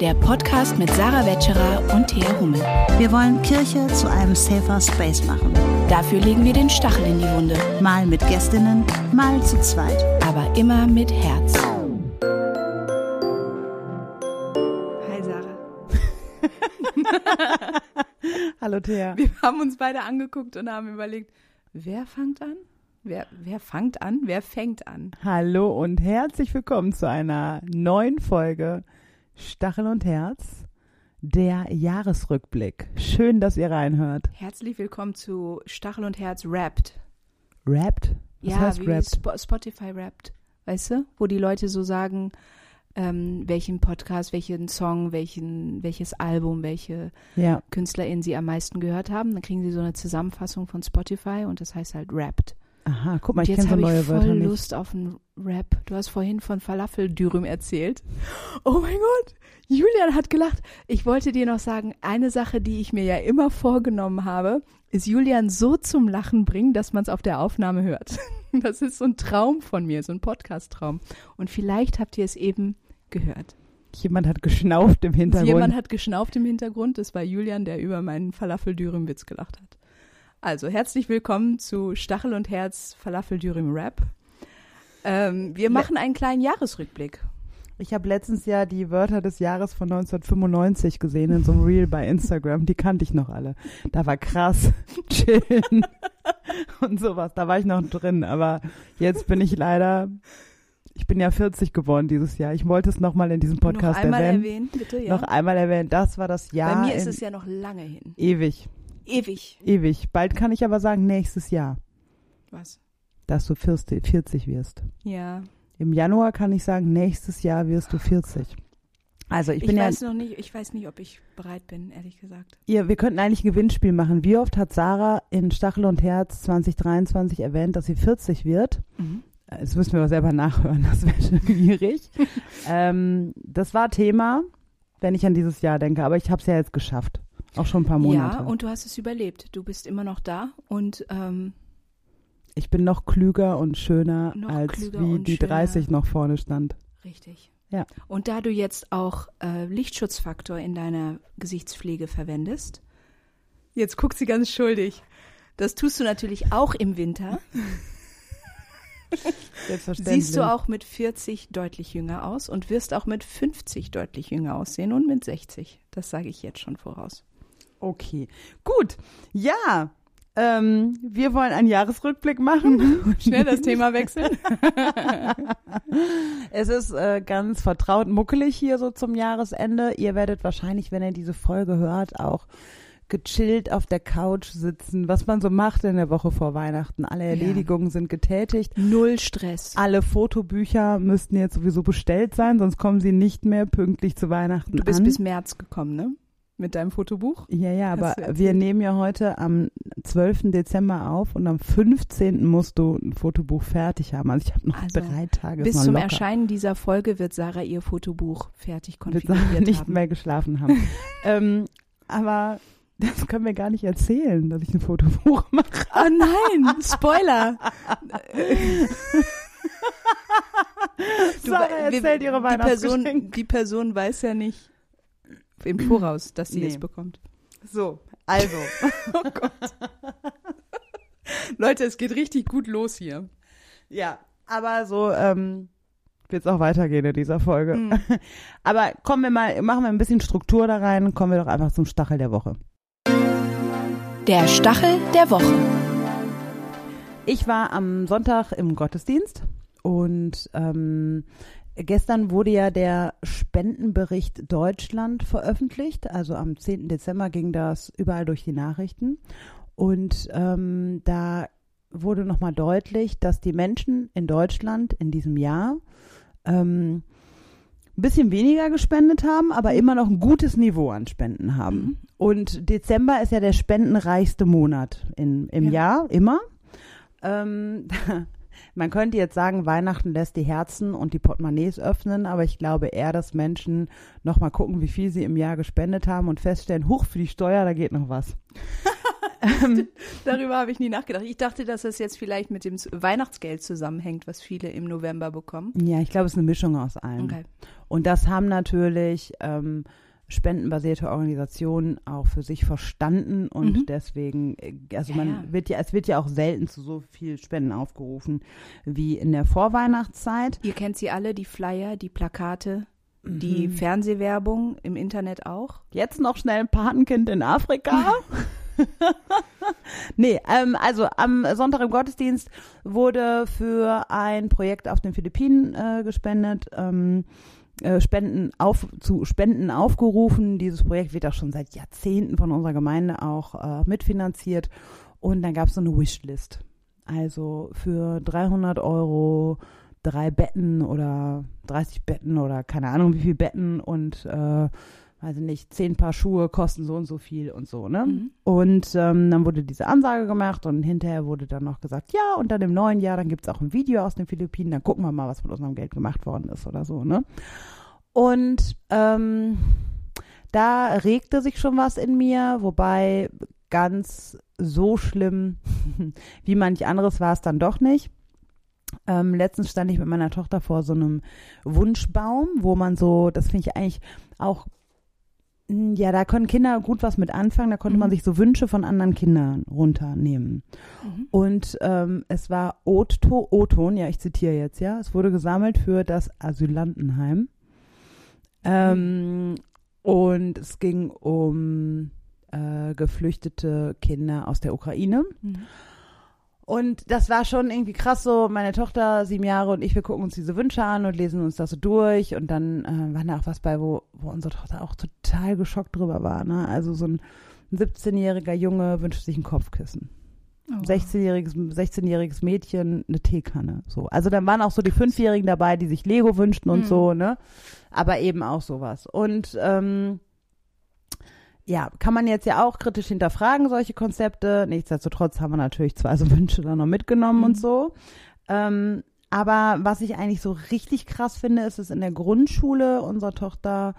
der Podcast mit Sarah Wetscherer und Thea Hummel. Wir wollen Kirche zu einem safer Space machen. Dafür legen wir den Stachel in die Wunde. Mal mit Gästinnen, mal zu zweit. Aber immer mit Herz. Hi Sarah. Hallo Thea. Wir haben uns beide angeguckt und haben überlegt, wer fängt an? Wer, wer fängt an? Wer fängt an? Hallo und herzlich willkommen zu einer neuen Folge Stachel und Herz, der Jahresrückblick. Schön, dass ihr reinhört. Herzlich willkommen zu Stachel und Herz Rapped. Rappt? Was ja, heißt wie Rappt? Sp Spotify Rapped. Weißt du? Wo die Leute so sagen, ähm, welchen Podcast, welchen Song, welchen, welches Album, welche Ja, KünstlerInnen sie am meisten gehört haben. Dann kriegen sie so eine Zusammenfassung von Spotify und das heißt halt Rapped. Aha, guck mal, ich jetzt kenne so habe neue ich voll Wörter nicht. Lust auf einen Rap. Du hast vorhin von Falafeldürüm erzählt. Oh mein Gott, Julian hat gelacht. Ich wollte dir noch sagen, eine Sache, die ich mir ja immer vorgenommen habe, ist Julian so zum Lachen bringen, dass man es auf der Aufnahme hört. Das ist so ein Traum von mir, so ein Podcast-Traum. Und vielleicht habt ihr es eben gehört. Jemand hat geschnauft im Hintergrund. Jemand hat geschnauft im Hintergrund. Das war Julian, der über meinen Falafeldürüm-Witz gelacht hat. Also, herzlich willkommen zu Stachel und Herz Falafeldürüm-Rap. Ähm, wir machen einen kleinen Jahresrückblick. ich habe letztens ja die Wörter des Jahres von 1995 gesehen in so einem Reel bei Instagram. Die kannte ich noch alle. Da war krass, chillen und sowas. Da war ich noch drin. Aber jetzt bin ich leider, ich bin ja 40 geworden dieses Jahr. Ich wollte es nochmal in diesem Podcast noch einmal erwähnen. erwähnen, bitte, ja. Noch einmal erwähnen. Das war das Jahr. Bei mir ist es ja noch lange hin. ewig. Ewig. Ewig. Bald kann ich aber sagen, nächstes Jahr, Was? dass du 40, 40 wirst. Ja. Im Januar kann ich sagen, nächstes Jahr wirst du 40. Also ich Ich, bin ja, weiß noch nicht, ich weiß nicht, ob ich bereit bin, ehrlich gesagt. ihr, wir könnten eigentlich ein Gewinnspiel machen. Wie oft hat Sarah in Stachel und Herz 2023 erwähnt, dass sie 40 wird? Das müssen wir aber selber nachhören, das wäre schwierig. ähm, das war Thema, wenn ich an dieses Jahr denke, aber ich habe es ja jetzt geschafft. Auch schon ein paar Monate. Ja, und du hast es überlebt. Du bist immer noch da und ähm, ich bin noch klüger und schöner, als klüger wie die schöner. 30 noch vorne stand. richtig. Ja. Und da du jetzt auch äh, Lichtschutzfaktor in deiner Gesichtspflege verwendest, jetzt guckt sie ganz schuldig. Das tust du natürlich auch im Winter. Selbstverständlich. Siehst du auch mit 40 deutlich jünger aus und wirst auch mit 50 deutlich jünger aussehen und mit 60. Das sage ich jetzt schon voraus. Okay, gut. Ja, ähm, wir wollen einen Jahresrückblick machen. Mhm. Schnell das Thema wechseln. Es ist äh, ganz vertraut muckelig hier so zum Jahresende. Ihr werdet wahrscheinlich, wenn ihr diese Folge hört, auch gechillt auf der Couch sitzen, was man so macht in der Woche vor Weihnachten. Alle Erledigungen sind getätigt. Null Stress. Alle Fotobücher müssten jetzt sowieso bestellt sein, sonst kommen sie nicht mehr pünktlich zu Weihnachten Du bist an. bis März gekommen, ne? Mit deinem Fotobuch? Ja, ja, aber wir nehmen ja heute am 12. Dezember auf und am 15. musst du ein Fotobuch fertig haben. Also ich habe noch Also, drei Tage. Bis zum locker. Erscheinen dieser Folge wird Sarah ihr Fotobuch fertig Wird konfiguriert nicht haben. mehr geschlafen haben. ähm, aber das können wir gar nicht erzählen, dass ich ein Fotobuch mache. Oh nein, Spoiler. Du, Sarah wir- erzählt ihre die Person, Weihnachtsgeschenke. die Person weiß ja nicht im Voraus, dass sie Nee. es bekommt. So, also. Oh Gott. Leute, es geht richtig gut los hier. ja, aber so ähm, wird es auch weitergehen in dieser Folge. Hm. Aber kommen wir mal, machen wir ein bisschen Struktur da rein, kommen wir doch einfach zum Stachel der Woche. Der Stachel der Woche. Ich war am Sonntag im Gottesdienst und ähm, gestern wurde ja der Spendenbericht Deutschland veröffentlicht. Also am 10. Dezember ging das überall durch die Nachrichten. Und ähm, da wurde nochmal deutlich, dass die Menschen in Deutschland in diesem Jahr ähm, ein bisschen weniger gespendet haben, aber immer noch ein gutes Niveau an Spenden haben. Mhm. Und Dezember ist ja der spendenreichste Monat in, im Ja. Jahr, immer. Ähm, man könnte jetzt sagen, Weihnachten lässt die Herzen und die Portemonnaies öffnen, aber ich glaube eher, dass Menschen nochmal gucken, wie viel sie im Jahr gespendet haben und feststellen, huch, für die Steuer, da geht noch was. Ähm, Darüber habe ich nie nachgedacht. Ich dachte, dass das jetzt vielleicht mit dem Weihnachtsgeld zusammenhängt, was viele im November bekommen. ja, ich glaube, es ist eine Mischung aus allem. Okay. Und das haben natürlich ähm, spendenbasierte Organisationen auch für sich verstanden und Mhm. deswegen, äh, also Ja, man ja. wird ja, es wird ja auch selten zu so viel Spenden aufgerufen wie in der Vorweihnachtszeit. Ihr kennt sie alle, die Flyer, die Plakate, die Fernsehwerbung, im Internet auch. Jetzt noch schnell ein Patenkind in Afrika. nee, ähm, also am Sonntag im Gottesdienst wurde für ein Projekt auf den Philippinen äh, gespendet. Ähm, äh, Spenden auf, zu Spenden aufgerufen. Dieses Projekt wird auch schon seit Jahrzehnten von unserer Gemeinde auch äh, mitfinanziert. Und dann gab es so eine Wishlist. Also für 300 Euro drei Betten oder 30 Betten oder keine Ahnung wie viel Betten und äh, weiß ich nicht, zehn Paar Schuhe kosten so und so viel und so, ne? Mhm. Und ähm, dann wurde diese Ansage gemacht und hinterher wurde dann noch gesagt, ja, und dann im neuen Jahr, dann gibt's auch ein Video aus den Philippinen, dann gucken wir mal, was mit unserem Geld gemacht worden ist oder so, ne? Und ähm, da regte sich schon was in mir, wobei ganz so schlimm wie manch anderes war es dann doch nicht. Ähm, letztens stand ich mit meiner Tochter vor so einem Wunschbaum, wo man so, das finde ich eigentlich auch, ja, da können Kinder gut was mit anfangen, da konnte man Mhm. sich so Wünsche von anderen Kindern runternehmen. Mhm. Und ähm, es war O-To- O-Ton, ja, ich zitiere jetzt, ja, es wurde gesammelt für das Asylantenheim. Ähm, und es ging um äh, geflüchtete Kinder aus der Ukraine. Und das war schon irgendwie krass so. Meine Tochter, sieben Jahre und ich, wir gucken uns diese Wünsche an und lesen uns das so durch. Und dann äh, war da auch was bei, wo, wo unsere Tochter auch total geschockt drüber war. Ne? Also so ein 17-jähriger Junge wünscht sich ein Kopfkissen. Oh. 16-jähriges 16-jähriges Mädchen eine Teekanne. So. Also dann waren auch so die Fünfjährigen dabei, die sich Lego wünschten und Mhm. so, ne? Aber eben auch sowas. Und ähm, ja, kann man jetzt ja auch kritisch hinterfragen, solche Konzepte. Nichtsdestotrotz haben wir natürlich zwei so Wünsche dann noch mitgenommen Mhm. und so. Ähm, aber was ich eigentlich so richtig krass finde, ist es in der Grundschule unserer Tochter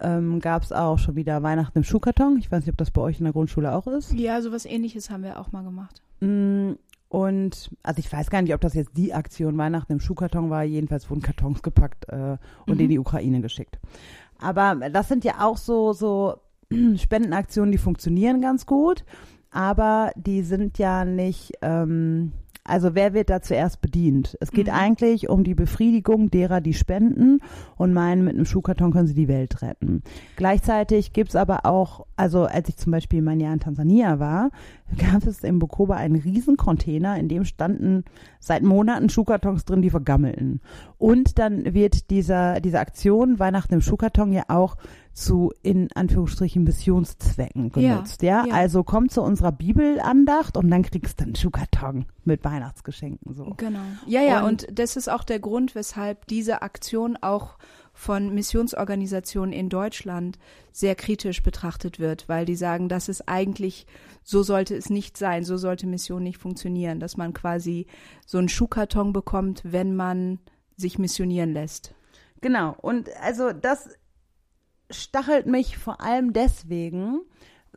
ähm, gab es auch schon wieder Weihnachten im Schuhkarton. Ich weiß nicht, ob das bei euch in der Grundschule auch ist. Ja, sowas ähnliches haben wir auch mal gemacht. Mm, Und also ich weiß gar nicht, ob das jetzt die Aktion Weihnachten im Schuhkarton war. Jedenfalls wurden Kartons gepackt äh, und Mhm. in die Ukraine geschickt. Aber das sind ja auch so so Spendenaktionen, die funktionieren ganz gut, aber die sind ja nicht. Ähm, also wer wird da zuerst bedient? Es geht Mhm. eigentlich um die Befriedigung derer, die spenden und meinen, mit einem Schuhkarton können sie die Welt retten. Gleichzeitig gibt's aber auch, also als ich zum Beispiel mein Jahr in Tansania war, gab es im Bukoba einen riesen Container, in dem standen seit Monaten Schuhkartons drin, die vergammelten. Und dann wird dieser, diese Aktion Weihnachten im Schuhkarton ja auch zu, in Anführungsstrichen, Missionszwecken Ja, genutzt. Ja, ja. also komm zu unserer Bibelandacht und dann kriegst du einen Schuhkarton mit Weihnachtsgeschenken, so. Genau. Ja, ja, und, Und- das ist auch der Grund, weshalb diese Aktion auch von Missionsorganisationen in Deutschland sehr kritisch betrachtet wird, weil die sagen, das ist eigentlich, so sollte es nicht sein, so sollte Mission nicht funktionieren, dass man quasi so einen Schuhkarton bekommt, wenn man sich missionieren lässt. Genau. Und also das stachelt mich vor allem deswegen,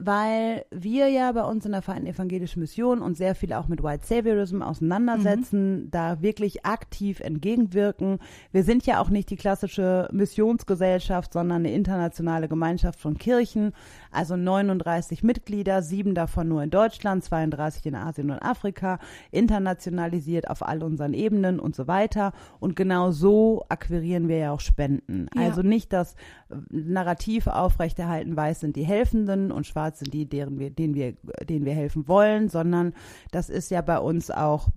weil wir ja bei uns in der Vereinten Evangelischen Mission uns sehr viel auch mit White Saviorism auseinandersetzen, da wirklich aktiv entgegenwirken. Wir sind ja auch nicht die klassische Missionsgesellschaft, sondern eine internationale Gemeinschaft von Kirchen, also 39 Mitglieder, sieben davon nur in Deutschland, 32 in Asien und Afrika, internationalisiert auf all unseren Ebenen und so weiter. Und genau so akquirieren wir ja auch Spenden. Ja. Also nicht das äh, Narrativ aufrechterhalten, weiß sind die Helfenden und schwarz sind die, deren wir, denen wir, denen wir helfen wollen, sondern das ist ja bei uns auch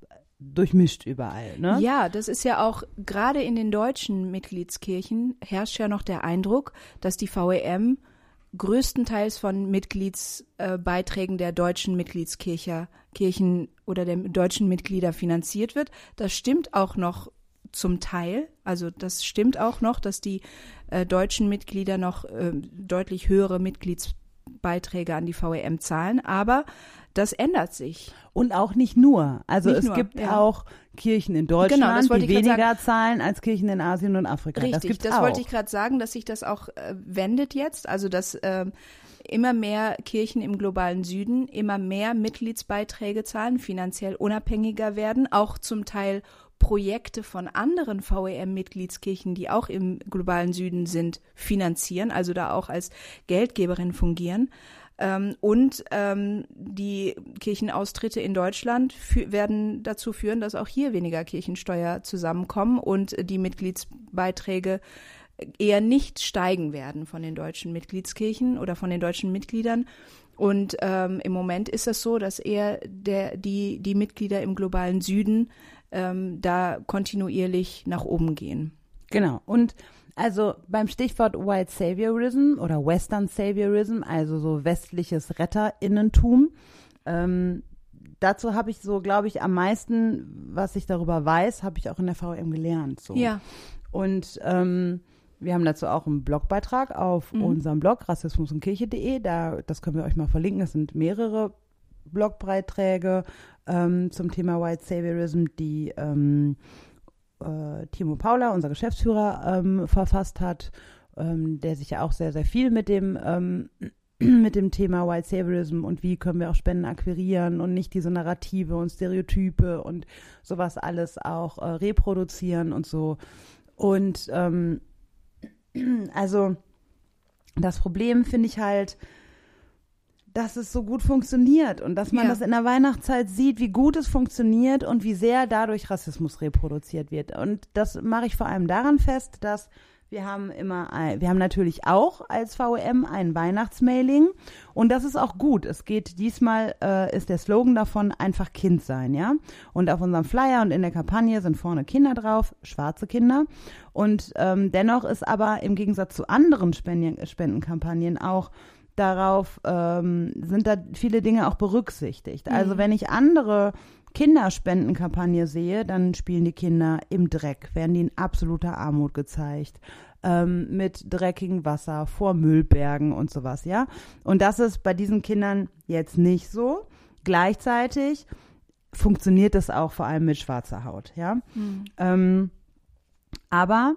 durchmischt überall. Ne? Ja, das ist ja auch gerade in den deutschen Mitgliedskirchen herrscht ja noch der Eindruck, dass die VEM größtenteils von Mitgliedsbeiträgen der deutschen Mitgliedskirche Kirchen oder der deutschen Mitglieder finanziert wird. Das stimmt auch noch zum Teil. Also das stimmt auch noch, dass die äh, deutschen Mitglieder noch äh, deutlich höhere Mitgliedsbeiträge Beiträge an die VEM zahlen, aber das ändert sich. Und auch nicht nur. Also Nicht es nur, gibt ja. auch Kirchen in Genau, Deutschland, das wollte die weniger zahlen als Kirchen in Asien und Afrika. das Richtig, das, auch. wollte ich gerade sagen, dass sich das auch äh, wendet jetzt, also dass ähm, immer mehr Kirchen im globalen Süden immer mehr Mitgliedsbeiträge zahlen, finanziell unabhängiger werden, auch zum Teil Projekte von anderen VEM-Mitgliedskirchen, die auch im globalen Süden sind, finanzieren, also da auch als Geldgeberin fungieren. Ähm, und ähm, die Kirchenaustritte in Deutschland werden dazu führen, dass auch hier weniger Kirchensteuer zusammenkommen und die Mitgliedsbeiträge eher nicht steigen werden von den deutschen Mitgliedskirchen oder von den deutschen Mitgliedern. Und ähm, im Moment ist es so, dass eher der, die, die Mitglieder im globalen Süden ähm, da kontinuierlich nach oben gehen. Genau. Und also beim Stichwort White Saviorism oder Western Saviorism, also so westliches Retterinnentum, ähm, dazu habe ich so, glaube ich, am meisten, was ich darüber weiß, habe ich auch in der VM gelernt. So. Ja. Und ähm, wir haben dazu auch einen Blogbeitrag auf Mhm. unserem Blog rassismusundkirche.de. Da, das können wir euch mal verlinken. Es sind mehrere Blogbeiträge ähm, zum Thema White Saviorism, die ähm, äh, Timo Paula, unser Geschäftsführer, ähm, verfasst hat, ähm, der sich ja auch sehr, sehr viel mit dem ähm, mit dem Thema White Saviorism und wie können wir auch Spenden akquirieren und nicht diese Narrative und Stereotype und sowas alles auch äh, reproduzieren und so. Und ähm, also das Problem finde ich halt, dass es so gut funktioniert und dass man Ja. das in der Weihnachtszeit sieht, wie gut es funktioniert und wie sehr dadurch Rassismus reproduziert wird. Und das mache ich vor allem daran fest, dass wir haben immer, ein, wir haben natürlich auch als VEM ein Weihnachtsmailing und das ist auch gut. Es geht diesmal äh, ist der Slogan davon einfach Kind sein, ja. Und auf unserem Flyer und in der Kampagne sind vorne Kinder drauf, schwarze Kinder. Und ähm, dennoch ist aber im Gegensatz zu anderen Spenden, Spendenkampagnen auch darauf ähm, sind da viele Dinge auch berücksichtigt. Also wenn ich andere Kinderspendenkampagne sehe, dann spielen die Kinder im Dreck, werden die in absoluter Armut gezeigt, ähm, mit dreckigem Wasser vor Müllbergen und sowas, ja. Und das ist bei diesen Kindern jetzt nicht so. Gleichzeitig funktioniert das auch vor allem mit schwarzer Haut, ja. Ähm, aber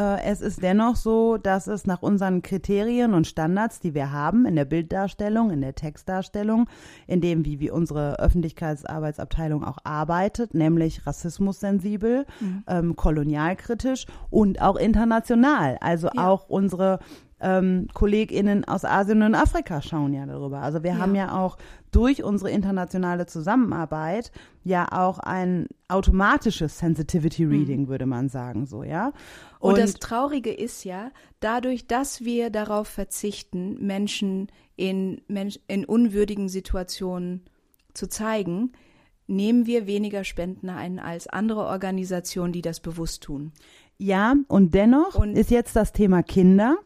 es ist dennoch so, dass es nach unseren Kriterien und Standards, die wir haben in der Bilddarstellung, in der Textdarstellung, in dem, wie, wie unsere Öffentlichkeitsarbeitsabteilung auch arbeitet, nämlich rassismussensibel, ähm, kolonialkritisch und auch international. Also Ja. auch unsere ähm, KollegInnen aus Asien und Afrika schauen ja darüber. Also wir Ja. haben ja auch durch unsere internationale Zusammenarbeit ja auch ein automatisches Sensitivity Reading, würde man sagen, so, ja. Und, das Traurige ist ja, dadurch, dass wir darauf verzichten, Menschen in, in unwürdigen Situationen zu zeigen, nehmen wir weniger Spenden ein als andere Organisationen, die das bewusst tun. Ja, und dennoch Und- ist jetzt das Thema Kinder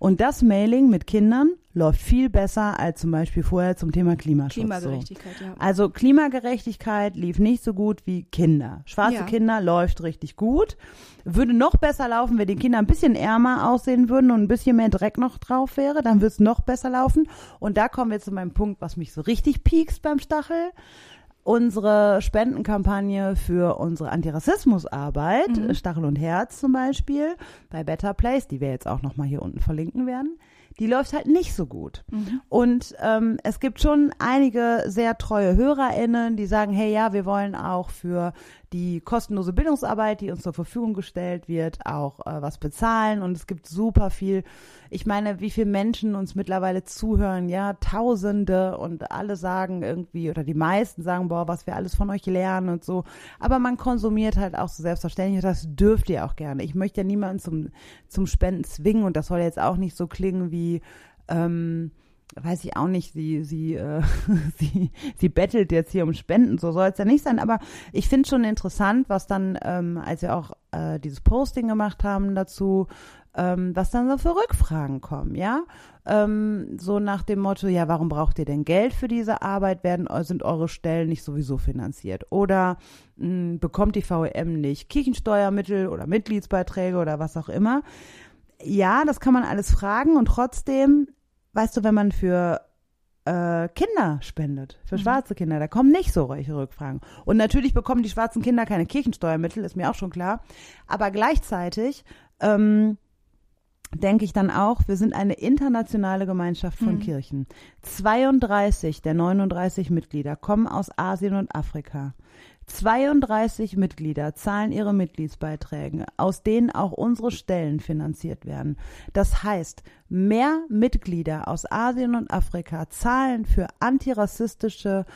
und das Mailing mit Kindern läuft viel besser als zum Beispiel vorher zum Thema Klimaschutz. So. Klimagerechtigkeit, ja. Also Klimagerechtigkeit lief nicht so gut wie Kinder. Schwarze Ja. Kinder läuft richtig gut. Würde noch besser laufen, wenn die Kinder ein bisschen ärmer aussehen würden und ein bisschen mehr Dreck noch drauf wäre. Dann würde es noch besser laufen. Und da kommen wir zu meinem Punkt, was mich so richtig piekst beim Stachel. Unsere Spendenkampagne für unsere Antirassismusarbeit, Stachel und Herz zum Beispiel, bei Better Place, die wir jetzt auch nochmal hier unten verlinken werden, die läuft halt nicht so gut. Und ähm, es gibt schon einige sehr treue HörerInnen, die sagen, hey ja, wir wollen auch für die kostenlose Bildungsarbeit, die uns zur Verfügung gestellt wird, auch äh, was bezahlen. Und es gibt super viel, ich meine, wie viele Menschen uns mittlerweile zuhören, ja, Tausende und alle sagen irgendwie, oder die meisten sagen, boah, was wir alles von euch lernen und so. Aber man konsumiert halt auch so selbstverständlich, das dürft ihr auch gerne. Ich möchte ja niemanden zum, zum Spenden zwingen und das soll jetzt auch nicht so klingen wie, ähm, weiß ich auch nicht, sie, sie, äh, sie, sie bettelt jetzt hier um Spenden, so soll es ja nicht sein. Aber ich finde schon interessant, was dann, ähm, als wir auch äh, dieses Posting gemacht haben dazu, ähm, was dann so für Rückfragen kommen, ja. Ähm, so nach dem Motto, ja, warum braucht ihr denn Geld für diese Arbeit? Werden, sind eure Stellen nicht sowieso finanziert? Oder mh, bekommt die VEM nicht Kirchensteuermittel oder Mitgliedsbeiträge oder was auch immer? Ja, das kann man alles fragen und trotzdem weißt du, wenn man für äh, Kinder spendet, für Mhm. schwarze Kinder, da kommen nicht so solche Rückfragen. Und natürlich bekommen die schwarzen Kinder keine Kirchensteuermittel, ist mir auch schon klar. Aber gleichzeitig ähm, denke ich dann auch, wir sind eine internationale Gemeinschaft von Mhm. Kirchen. 32 der 39 Mitglieder kommen aus Asien und Afrika. 32 Mitglieder zahlen ihre Mitgliedsbeiträge, aus denen auch unsere Stellen finanziert werden. Das heißt, mehr Mitglieder aus Asien und Afrika zahlen für antirassistische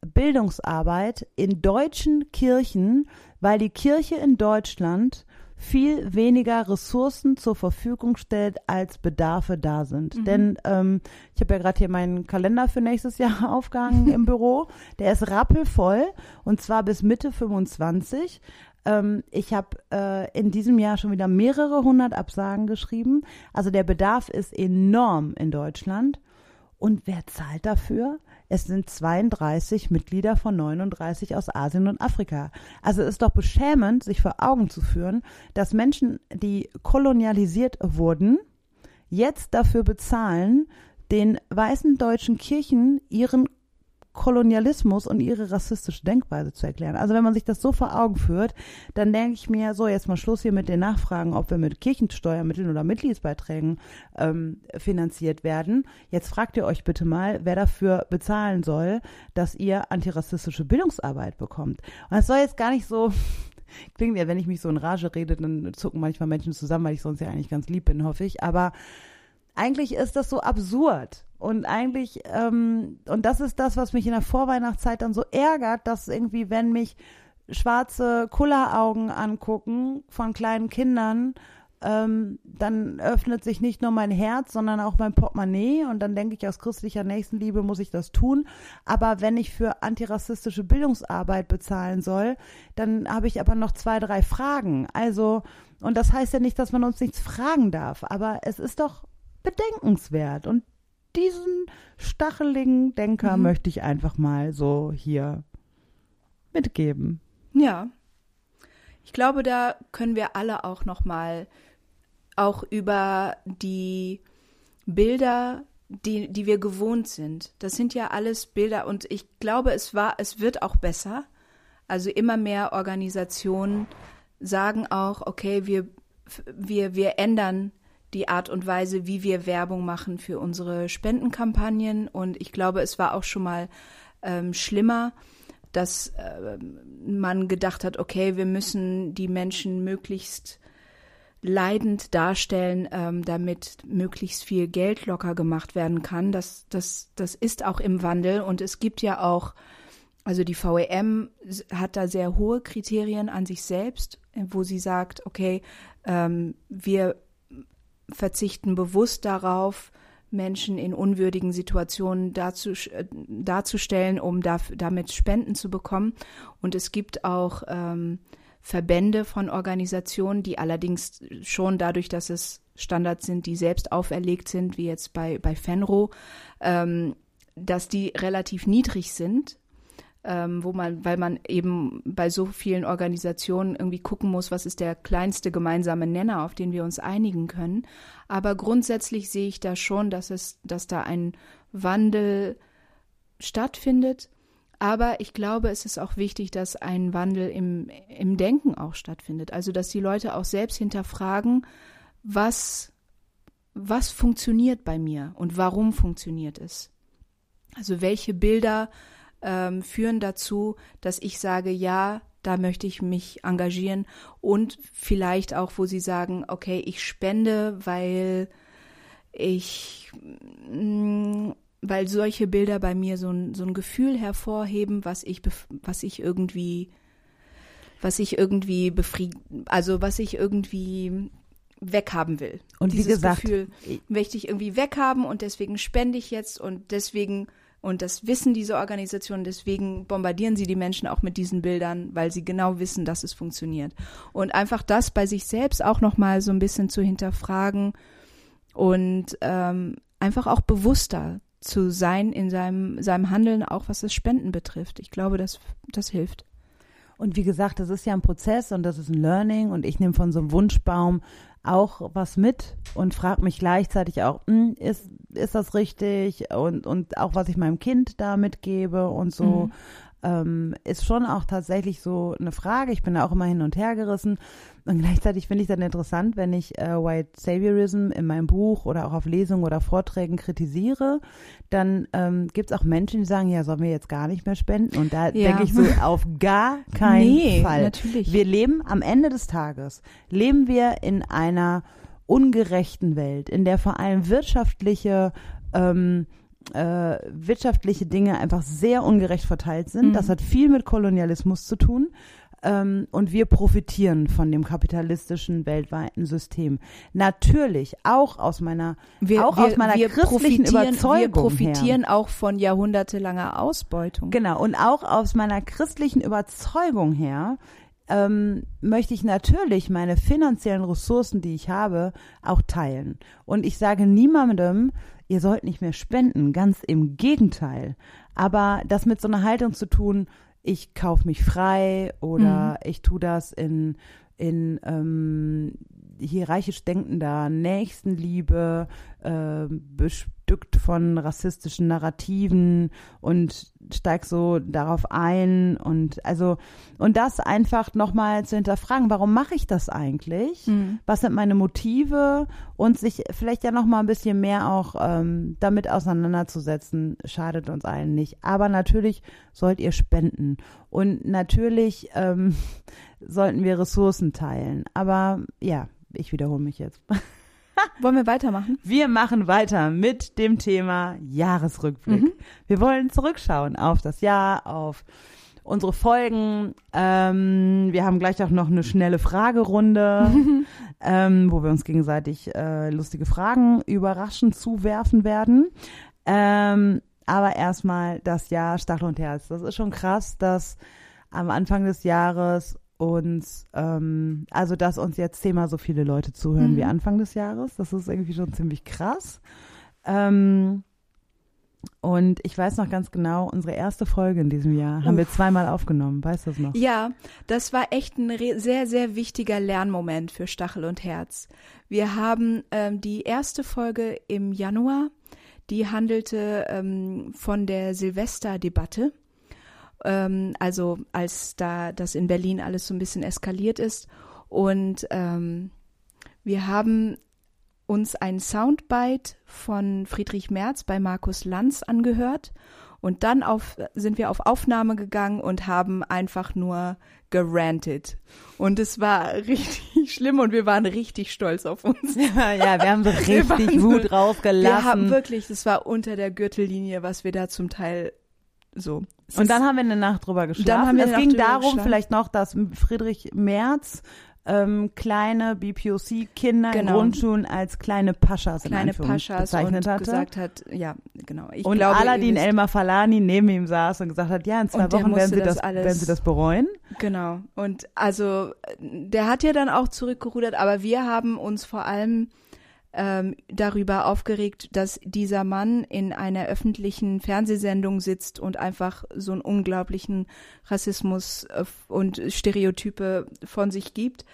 Bildungsarbeit in deutschen Kirchen, weil die Kirche in Deutschland viel weniger Ressourcen zur Verfügung stellt, als Bedarfe da sind. Denn ähm, ich habe ja gerade hier meinen Kalender für nächstes Jahr aufgehangen im Büro. Der ist rappelvoll und zwar bis Mitte 25. Ähm, ich habe äh, in diesem Jahr schon wieder mehrere hundert Absagen geschrieben. Also der Bedarf ist enorm in Deutschland. Und wer zahlt dafür? Es sind 32 Mitglieder von 39 aus Asien und Afrika. Also es ist doch beschämend, sich vor Augen zu führen, dass Menschen, die kolonialisiert wurden, jetzt dafür bezahlen, den weißen deutschen Kirchen ihren Kolonialismus und ihre rassistische Denkweise zu erklären. Also wenn man sich das so vor Augen führt, dann denke ich mir, so jetzt mal Schluss hier mit den Nachfragen, ob wir mit Kirchensteuermitteln oder Mitgliedsbeiträgen ähm, finanziert werden. Jetzt fragt ihr euch bitte mal, wer dafür bezahlen soll, dass ihr antirassistische Bildungsarbeit bekommt. Und das soll jetzt gar nicht so klingt ja, wenn ich mich so in Rage rede, dann zucken manchmal Menschen zusammen, weil ich sonst ja eigentlich ganz lieb bin, hoffe ich. Aber eigentlich ist das so absurd. Und eigentlich, ähm, und das ist das, was mich in der Vorweihnachtszeit dann so ärgert, dass irgendwie, wenn mich schwarze Kulleraugen angucken von kleinen Kindern, ähm, dann öffnet sich nicht nur mein Herz, sondern auch mein Portemonnaie und dann denke ich, aus christlicher Nächstenliebe muss ich das tun. Aber wenn ich für antirassistische Bildungsarbeit bezahlen soll, dann habe ich aber noch zwei, drei Fragen. Also, und das heißt ja nicht, dass man uns nichts fragen darf, aber es ist doch bedenkenswert und diesen stacheligen Denker Mhm. möchte ich einfach mal so hier mitgeben. Ja. Ich glaube, da können wir alle auch noch mal auch über die Bilder, die, die wir gewohnt sind. Das sind ja alles Bilder und ich glaube, es war, es wird auch besser. Also immer mehr Organisationen sagen auch, okay, wir, wir, wir ändern die Art und Weise, wie wir Werbung machen für unsere Spendenkampagnen. Und ich glaube, es war auch schon mal ähm, schlimmer, dass äh, man gedacht hat, okay, wir müssen die Menschen möglichst leidend darstellen, ähm, damit möglichst viel Geld locker gemacht werden kann. Das, das, das ist auch im Wandel und es gibt ja auch, also die VEM hat da sehr hohe Kriterien an sich selbst, wo sie sagt, okay, ähm, wir verzichten bewusst darauf, Menschen in unwürdigen Situationen dazu, darzustellen, um damit Spenden zu bekommen. Und es gibt auch ähm, Verbände von Organisationen, die allerdings schon dadurch, dass es Standards sind, die selbst auferlegt sind, wie jetzt bei, bei Fenro, ähm, dass die relativ niedrig sind, ähm, wo man, weil man eben bei so vielen Organisationen irgendwie gucken muss, was ist der kleinste gemeinsame Nenner, auf den wir uns einigen können. Aber grundsätzlich sehe ich da schon, dass es, dass da ein Wandel stattfindet. Aber ich glaube, es ist auch wichtig, dass ein Wandel im, im Denken auch stattfindet. Also, dass die Leute auch selbst hinterfragen, was, was funktioniert bei mir und warum funktioniert es. Also, welche Bilder ähm, führen dazu, dass ich sage, ja, da möchte ich mich engagieren und vielleicht auch, wo sie sagen, okay, ich spende, weil ich, mh, weil solche Bilder bei mir so ein, so ein Gefühl hervorheben, was ich, was ich irgendwie, was ich irgendwie befrieden, also was ich irgendwie weghaben will. Und Dieses wie gesagt, Gefühl möchte ich irgendwie weghaben und deswegen spende ich jetzt und deswegen und das wissen diese Organisationen, deswegen bombardieren sie die Menschen auch mit diesen Bildern, weil sie genau wissen, dass es funktioniert. Und einfach das bei sich selbst auch nochmal so ein bisschen zu hinterfragen und ähm, einfach auch bewusster zu sein in seinem, seinem Handeln, auch was das Spenden betrifft. Ich glaube, das, das hilft. Und wie gesagt, das ist ja ein Prozess und das ist ein Learning und ich nehme von so einem Wunschbaum auch was mit und frage mich gleichzeitig auch, hm, ist, ist das richtig? Und, und auch was ich meinem Kind da mitgebe und so. Mhm. Ähm, ist schon auch tatsächlich so eine Frage. Ich bin da auch immer hin und her gerissen. Und gleichzeitig finde ich dann interessant, wenn ich äh, White Saviorism in meinem Buch oder auch auf Lesungen oder Vorträgen kritisiere, dann ähm, gibt es auch Menschen, die sagen, ja, sollen wir jetzt gar nicht mehr spenden? Und da Ja. denke ich so, auf gar keinen Nee, Fall. natürlich. Wir leben am Ende des Tages, leben wir in einer ungerechten Welt, in der vor allem wirtschaftliche ähm, äh, wirtschaftliche Dinge einfach sehr ungerecht verteilt sind. Mhm. Das hat viel mit Kolonialismus zu tun. Ähm, und wir profitieren von dem kapitalistischen weltweiten System. Natürlich auch aus meiner, auch aus meiner christlichen profitieren, Überzeugung Wir profitieren her. auch von jahrhundertelanger Ausbeutung. Genau, und auch aus meiner christlichen Überzeugung her ähm, möchte ich natürlich meine finanziellen Ressourcen, die ich habe, auch teilen. Und ich sage niemandem, ihr sollt nicht mehr spenden, ganz im Gegenteil. Aber das mit so einer Haltung zu tun, ich kaufe mich frei oder ich tue das in, in ähm, hierarchisch denkender Nächstenliebe, äh, bestückt von rassistischen Narrativen und steig so darauf ein und also und das einfach nochmal zu hinterfragen, warum mache ich das eigentlich? Mhm. Was sind meine Motive und sich vielleicht ja nochmal ein bisschen mehr auch ähm, damit auseinanderzusetzen, schadet uns allen nicht. Aber natürlich sollt ihr spenden und natürlich ähm, sollten wir Ressourcen teilen. Aber ja, ich wiederhole mich jetzt. Wollen wir weitermachen? Wir machen weiter mit dem Thema Jahresrückblick. Mhm. Wir wollen zurückschauen auf das Jahr, auf unsere Folgen. Ähm, wir haben gleich auch noch eine schnelle Fragerunde, ähm, wo wir uns gegenseitig äh, lustige Fragen überraschend zuwerfen werden. Ähm, aber erstmal das Jahr Stachel und Herz. Das ist schon krass, dass am Anfang des Jahres uns, ähm, also dass uns jetzt zehnmal so viele Leute zuhören Mhm. wie Anfang des Jahres. Das ist irgendwie schon ziemlich krass. Ähm, und ich weiß noch ganz genau, unsere erste Folge in diesem Jahr haben wir Uff. zweimal aufgenommen. Weißt du das noch? Ja, das war echt ein sehr, sehr wichtiger Lernmoment für Stachel und Herz. Wir haben ähm, die erste Folge im Januar, die handelte ähm, von der Silvesterdebatte. Ähm, also als da das in Berlin alles so ein bisschen eskaliert ist. Und ähm, wir haben uns ein Soundbite von Friedrich Merz bei Markus Lanz angehört und dann auf, sind wir auf Aufnahme gegangen und haben einfach nur gerantet. Und es war richtig schlimm und wir waren richtig stolz auf uns. Ja, ja wir haben so Wir richtig so- Wut rausgelassen. Wir haben wirklich, das war unter der Gürtellinie, was wir da zum Teil so. Und dann haben wir eine Nacht drüber geschlafen. Dann haben wir es ging darum geschlafen. vielleicht noch, dass Friedrich Merz ähm, kleine BPOC-Kinder in Genau. Grundschulen als kleine Paschas in kleine Anführungs- Paschas bezeichnet und hatte. gesagt hat, ja, genau. Ich und glaube, Aladin Elmar Falani neben ihm saß und gesagt hat, ja, in zwei Wochen werden sie das das, werden sie das bereuen. Genau. Und also der hat ja dann auch zurückgerudert, aber wir haben uns vor allem ähm, darüber aufgeregt, dass dieser Mann in einer öffentlichen Fernsehsendung sitzt und einfach so einen unglaublichen Rassismus äh, und Stereotype von sich gibt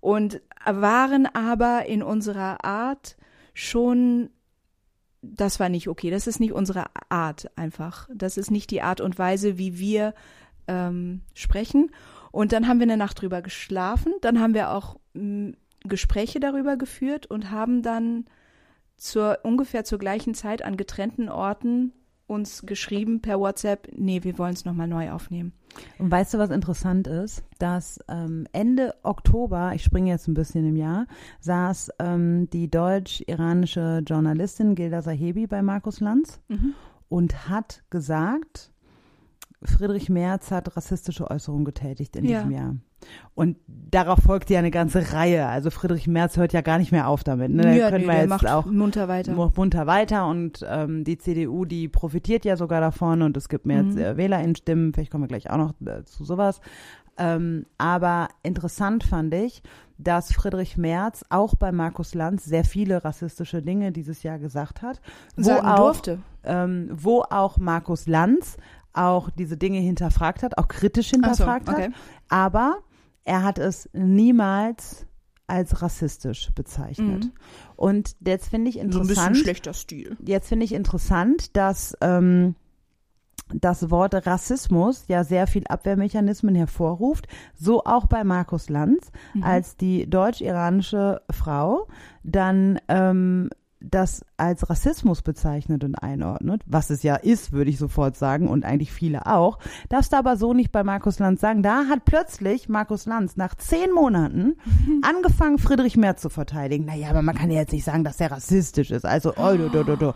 und waren aber in unserer Art schon das war nicht okay. Das ist nicht unsere Art einfach. Das ist nicht die Art und Weise, wie wir ähm, sprechen. Und dann haben wir eine Nacht drüber geschlafen. Dann haben wir auch Gespräche darüber geführt und haben dann zur ungefähr zur gleichen Zeit an getrennten Orten uns geschrieben per WhatsApp, nee, wir wollen es nochmal neu aufnehmen. Und weißt du, was interessant ist? Dass ähm, Ende Oktober, ich springe jetzt ein bisschen im Jahr, saß ähm, die deutsch-iranische Journalistin Gilda Sahebi bei Markus Lanz und hat gesagt, Friedrich Merz hat rassistische Äußerungen getätigt in Ja. diesem Jahr. Und darauf folgt ja eine ganze Reihe. Also Friedrich Merz hört ja gar nicht mehr auf damit. Ne? Da ja, können nee, wir jetzt macht auch munter weiter. mu- munter weiter und ähm, die CDU, die profitiert ja sogar davon und es gibt mehr Mhm. äh, WählerInnen-Stimmen, vielleicht kommen wir gleich auch noch äh, zu sowas. Ähm, aber interessant fand ich, dass Friedrich Merz auch bei Markus Lanz sehr viele rassistische Dinge dieses Jahr gesagt hat, wo Sagen auch, durfte. ähm, wo auch Markus Lanz auch diese Dinge hinterfragt hat, auch kritisch hinterfragt okay. hat. Aber er hat es niemals als rassistisch bezeichnet. Mhm. Und jetzt finde ich So ein bisschen interessant, schlechter Stil. jetzt finde ich interessant, dass ähm, das Wort Rassismus ja sehr viel Abwehrmechanismen hervorruft, so auch bei Markus Lanz, Mhm. als die deutsch-iranische Frau dann ähm, das als Rassismus bezeichnet und einordnet, was es ja ist, würde ich sofort sagen, und eigentlich viele auch, darfst du aber so nicht bei Markus Lanz sagen. Da hat plötzlich Markus Lanz nach zehn Monaten angefangen, Friedrich Merz zu verteidigen. Naja, aber man kann ja jetzt nicht sagen, dass er rassistisch ist. Also, oh, do, do, do, do.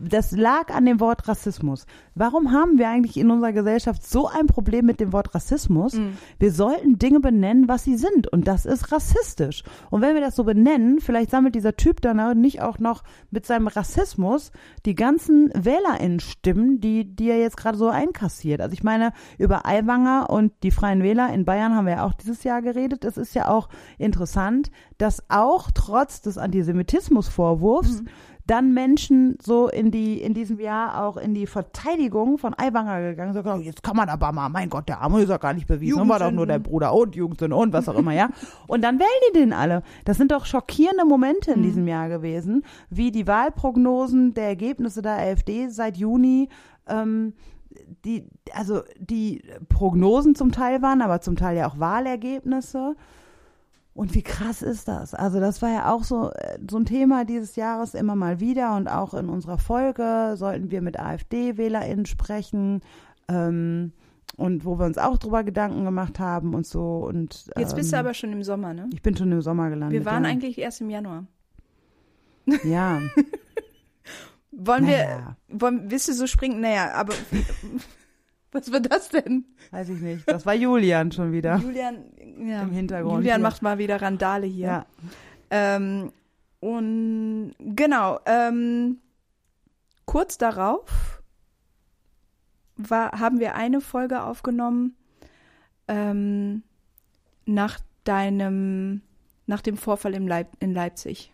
das lag an dem Wort Rassismus. Warum haben wir eigentlich in unserer Gesellschaft so ein Problem mit dem Wort Rassismus? Wir sollten Dinge benennen, was sie sind. Und das ist rassistisch. Und wenn wir das so benennen, vielleicht sammelt dieser Typ dann nicht auch noch mit seinem Rassismus die ganzen WählerInnen-Stimmen, die, die er jetzt gerade so einkassiert. Also ich meine, über Aiwanger und die Freien Wähler in Bayern haben wir ja auch dieses Jahr geredet. Es ist ja auch interessant, dass auch trotz des Antisemitismusvorwurfs dann Menschen so in die in diesem Jahr auch in die Verteidigung von Aiwanger gegangen sind. So, jetzt kann man aber mal, mein Gott, der Arme ist ja gar nicht bewiesen, war doch nur der Bruder und Jugendsünde und was auch immer, ja. Und dann wählen die den alle. Das sind doch schockierende Momente in diesem Jahr gewesen, wie die Wahlprognosen der Ergebnisse der AfD seit Juni ähm, die, also die Prognosen zum Teil waren, aber zum Teil ja auch Wahlergebnisse. Und wie krass ist das? Also das war ja auch so, äh, so ein Thema dieses Jahres immer mal wieder und auch in unserer Folge sollten wir mit AfD-WählerInnen sprechen ähm, und wo wir uns auch drüber Gedanken gemacht haben und so. Und, Jetzt bist du ähm, aber schon im Sommer, ne? Ich bin schon im Sommer gelandet. Wir waren ja. eigentlich erst im Januar. Ja, Wollen Naja. wir, wollen, willst du so springen? Naja, aber was war das denn? weiß ich nicht. Das war Julian schon wieder. Julian, ja. Im Hintergrund Julian hier. macht mal wieder Randale hier. Ja. Ähm, und genau, ähm, kurz darauf war, haben wir eine Folge aufgenommen ähm, nach deinem, nach dem Vorfall im Leip in Leipzig.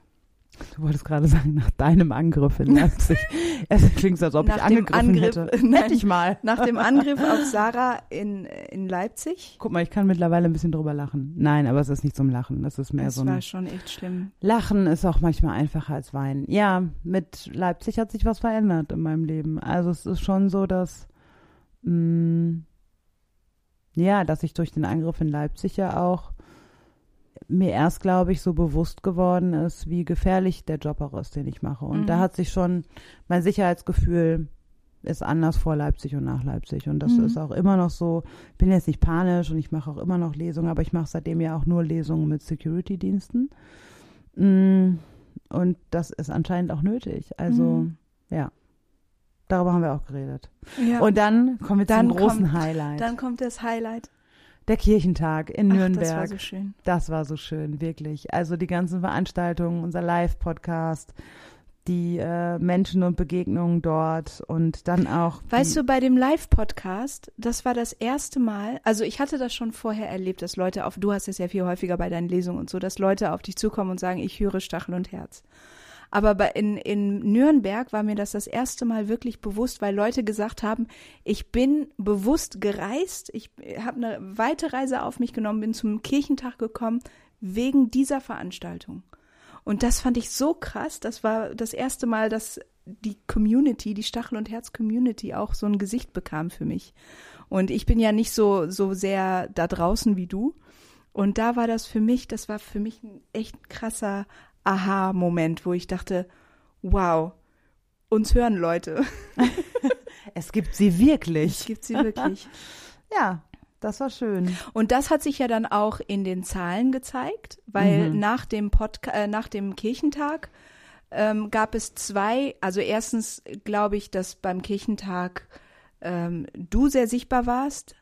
Du wolltest gerade sagen, nach deinem Angriff in Leipzig. es klingt so, als ob Nach ich angegriffen Angriff- hätte. Nein. Hätte ich mal. Nach dem Angriff auf Sarah in, in Leipzig. Guck mal, ich kann mittlerweile ein bisschen drüber lachen. Nein, aber es ist nicht zum Lachen. Das ist mehr Das so war ein schon echt schlimm. Lachen ist auch manchmal einfacher als weinen. Ja, mit Leipzig hat sich was verändert in meinem Leben. Also es ist schon so, dass mh, ja, dass ich durch den Angriff in Leipzig ja auch mir erst, glaube ich, so bewusst geworden ist, wie gefährlich der Job auch ist, den ich mache. Und Mhm. da hat sich schon mein Sicherheitsgefühl ist anders vor Leipzig und nach Leipzig. Und das Mhm. ist auch immer noch so. Ich bin jetzt nicht panisch und ich mache auch immer noch Lesungen, aber ich mache seitdem ja auch nur Lesungen mit Security-Diensten. Mm, Und das ist anscheinend auch nötig. Also, Mhm. ja. Darüber haben wir auch geredet. Ja. Und dann kommen wir Dann zum großen kommt- Highlight. dann kommt das Highlight. Der Kirchentag in Ach, Nürnberg. das war so schön. Das war so schön, wirklich. Also die ganzen Veranstaltungen, unser Live-Podcast, die äh, Menschen und Begegnungen dort und dann auch. Weißt du, bei dem Live-Podcast, das war das erste Mal, also ich hatte das schon vorher erlebt, dass Leute auf, du hast es ja viel häufiger bei deinen Lesungen und so, dass Leute auf dich zukommen und sagen, ich höre Stachel und Herz. Aber bei, in, in Nürnberg war mir das das erste Mal wirklich bewusst, weil Leute gesagt haben, ich bin bewusst gereist, ich habe eine weite Reise auf mich genommen, bin zum Kirchentag gekommen, wegen dieser Veranstaltung. Und das fand ich so krass. Das war das erste Mal, dass die Community, die Stachel- und Herz-Community auch so ein Gesicht bekam für mich. Und ich bin ja nicht so, so sehr da draußen wie du. Und da war das für mich, das war für mich ein echt krasser Aha-Moment, wo ich dachte, wow, uns hören Leute. es gibt sie wirklich. Es gibt sie wirklich. Ja, das war schön. Und das hat sich ja dann auch in den Zahlen gezeigt, weil Mhm. nach dem Podca äh, nach dem Kirchentag ähm, gab es zwei, also erstens glaube ich, dass beim Kirchentag ähm, du sehr sichtbar warst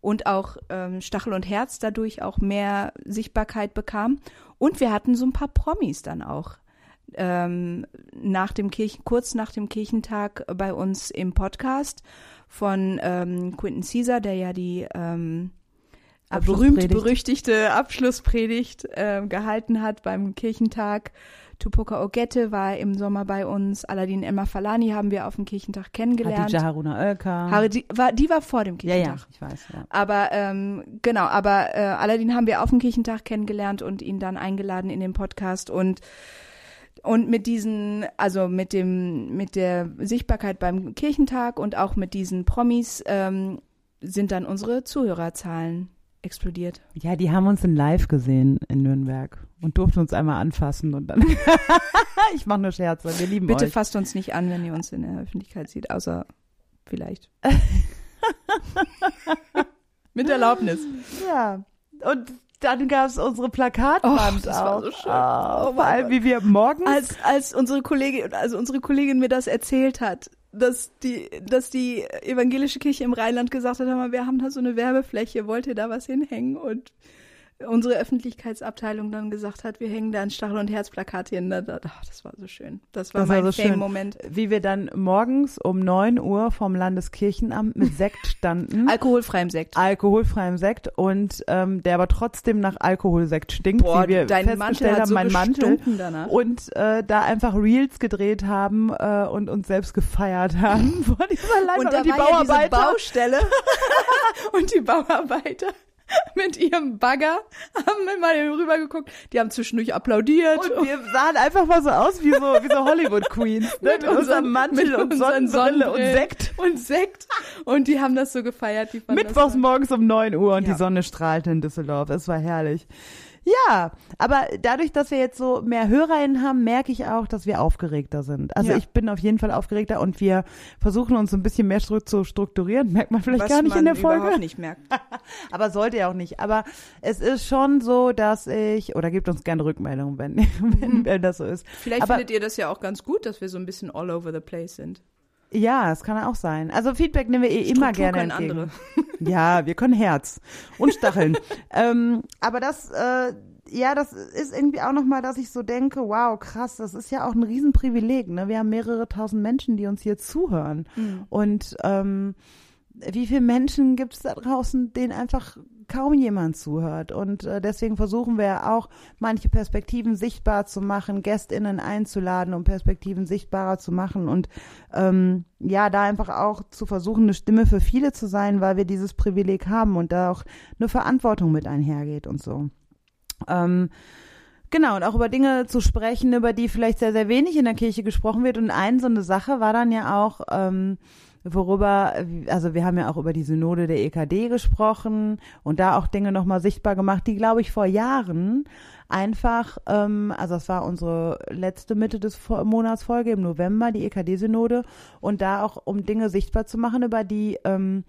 und auch ähm, Stachel und Herz dadurch auch mehr Sichtbarkeit bekam. Und wir hatten so ein paar Promis dann auch ähm, nach dem Kirchen, kurz nach dem Kirchentag bei uns im Podcast von ähm, Quentin Caesar, der ja die ähm, berühmt berüchtigte Abschlusspredigt äh, gehalten hat beim Kirchentag. Tupoka Ogette war im Sommer bei uns. Aladin Emma Falani haben wir auf dem Kirchentag kennengelernt. Hadija Haruna Oelka. Haridi, war, die war vor dem ja, Kirchentag. ja, ich weiß. Ja. Aber ähm, genau, aber äh, Aladdin haben wir auf dem Kirchentag kennengelernt und ihn dann eingeladen in den Podcast und und mit diesen, also mit dem, mit der Sichtbarkeit beim Kirchentag und auch mit diesen Promis ähm, sind dann unsere Zuhörerzahlen explodiert. Ja, die haben uns in Live gesehen in Nürnberg und durften uns einmal anfassen und dann. ich mache nur Scherze, wir lieben Bitte euch. fasst uns nicht an, wenn ihr uns in der Öffentlichkeit seht, außer vielleicht. mit Erlaubnis. Ja. Und dann gab es unsere Plakatwand Och, das war auch. so schön. Oh, Oh vor allem, wie wir morgens. als als unsere Kollegin also unsere Kollegin mir das erzählt hat, dass die dass die evangelische Kirche im Rheinland gesagt hat, wir haben da so eine Werbefläche, wollt ihr da was hinhängen und unsere Öffentlichkeitsabteilung dann gesagt hat, wir hängen da ein Stachel- und Herzplakat hin. Das war so schön. Das war Das war mein so schön. Fame-Moment. wie wir dann morgens um 9 Uhr vom Landeskirchenamt mit Sekt standen. Alkoholfreiem Sekt. alkoholfreiem Sekt und ähm, der aber trotzdem nach Alkoholsekt stinkt, Boah, wie wir dein Mantel hat haben, so mein Mantel. danach. Und äh, da einfach Reels gedreht haben äh, und uns selbst gefeiert haben vor dieser Leinwand. Und da die war ja Bauarbeiter. Baustelle und die Bauarbeiter mit ihrem Bagger haben mal rübergeguckt. Die haben zwischendurch applaudiert. und wir sahen einfach mal so aus wie so, wie so Hollywood Queens. Ne? Mit, unserem Mantel mit und Sonnenbrille und Sekt. Und Sekt. Und die haben das so gefeiert. Die Mittwochs morgens um 9 Uhr und Ja. die Sonne strahlte in Düsseldorf. Es war herrlich. Ja, aber dadurch, dass wir jetzt so mehr HörerInnen haben, merke ich auch, dass wir aufgeregter sind. Also Ja. ich bin auf jeden Fall aufgeregter und wir versuchen uns ein bisschen mehr zu strukturieren. Merkt man vielleicht Was gar nicht in der Folge. überhaupt nicht merkt. Aber sollte ja auch nicht. Aber es ist schon so, dass ich, oder gebt uns gerne Rückmeldungen, wenn, wenn, wenn das so ist. Vielleicht Aber- findet ihr das ja auch ganz gut, dass wir so ein bisschen all over the place sind. Ja, es kann auch sein. Also Feedback nehmen wir eh immer Struktur gerne können entgegen. andere. Ja, wir können Herz und Stacheln. ähm, aber das, äh, ja, das ist irgendwie auch nochmal, dass ich so denke, wow, krass, das ist ja auch ein Riesenprivileg. Ne? Wir haben mehrere tausend Menschen, die uns hier zuhören. Und ähm, wie viele Menschen gibt es da draußen, denen einfach kaum jemand zuhört. Und äh, deswegen versuchen wir auch, manche Perspektiven sichtbar zu machen, GästInnen einzuladen, um Perspektiven sichtbarer zu machen und ähm, ja, da einfach auch zu versuchen, eine Stimme für viele zu sein, weil wir dieses Privileg haben und da auch eine Verantwortung mit einhergeht und so. Ähm, Genau, und auch über Dinge zu sprechen, über die vielleicht sehr, sehr wenig in der Kirche gesprochen wird. Und eine so eine Sache war dann ja auch, ähm, worüber, also wir haben ja auch über die Synode der EKD gesprochen und da auch Dinge nochmal sichtbar gemacht, die, glaube ich, vor Jahren einfach, ähm, also es war unsere letzte Mitte des Monatsfolge im November, die EKD-Synode, und da auch, um Dinge sichtbar zu machen, über die ähm,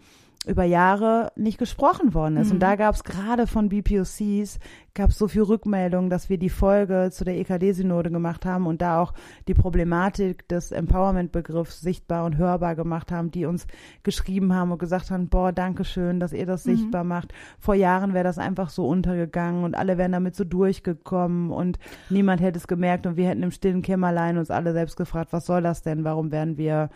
über Jahre nicht gesprochen worden ist. Und da gab es gerade von BPOCs, gab es so viel Rückmeldungen, dass wir die Folge zu der EKD-Synode gemacht haben und da auch die Problematik des Empowerment-Begriffs sichtbar und hörbar gemacht haben, die uns geschrieben haben und gesagt haben, boah, danke schön, dass ihr das sichtbar macht. Vor Jahren wäre das einfach so untergegangen und alle wären damit so durchgekommen und niemand hätte es gemerkt und wir hätten im stillen Kämmerlein uns alle selbst gefragt, was soll das denn? Warum werden wir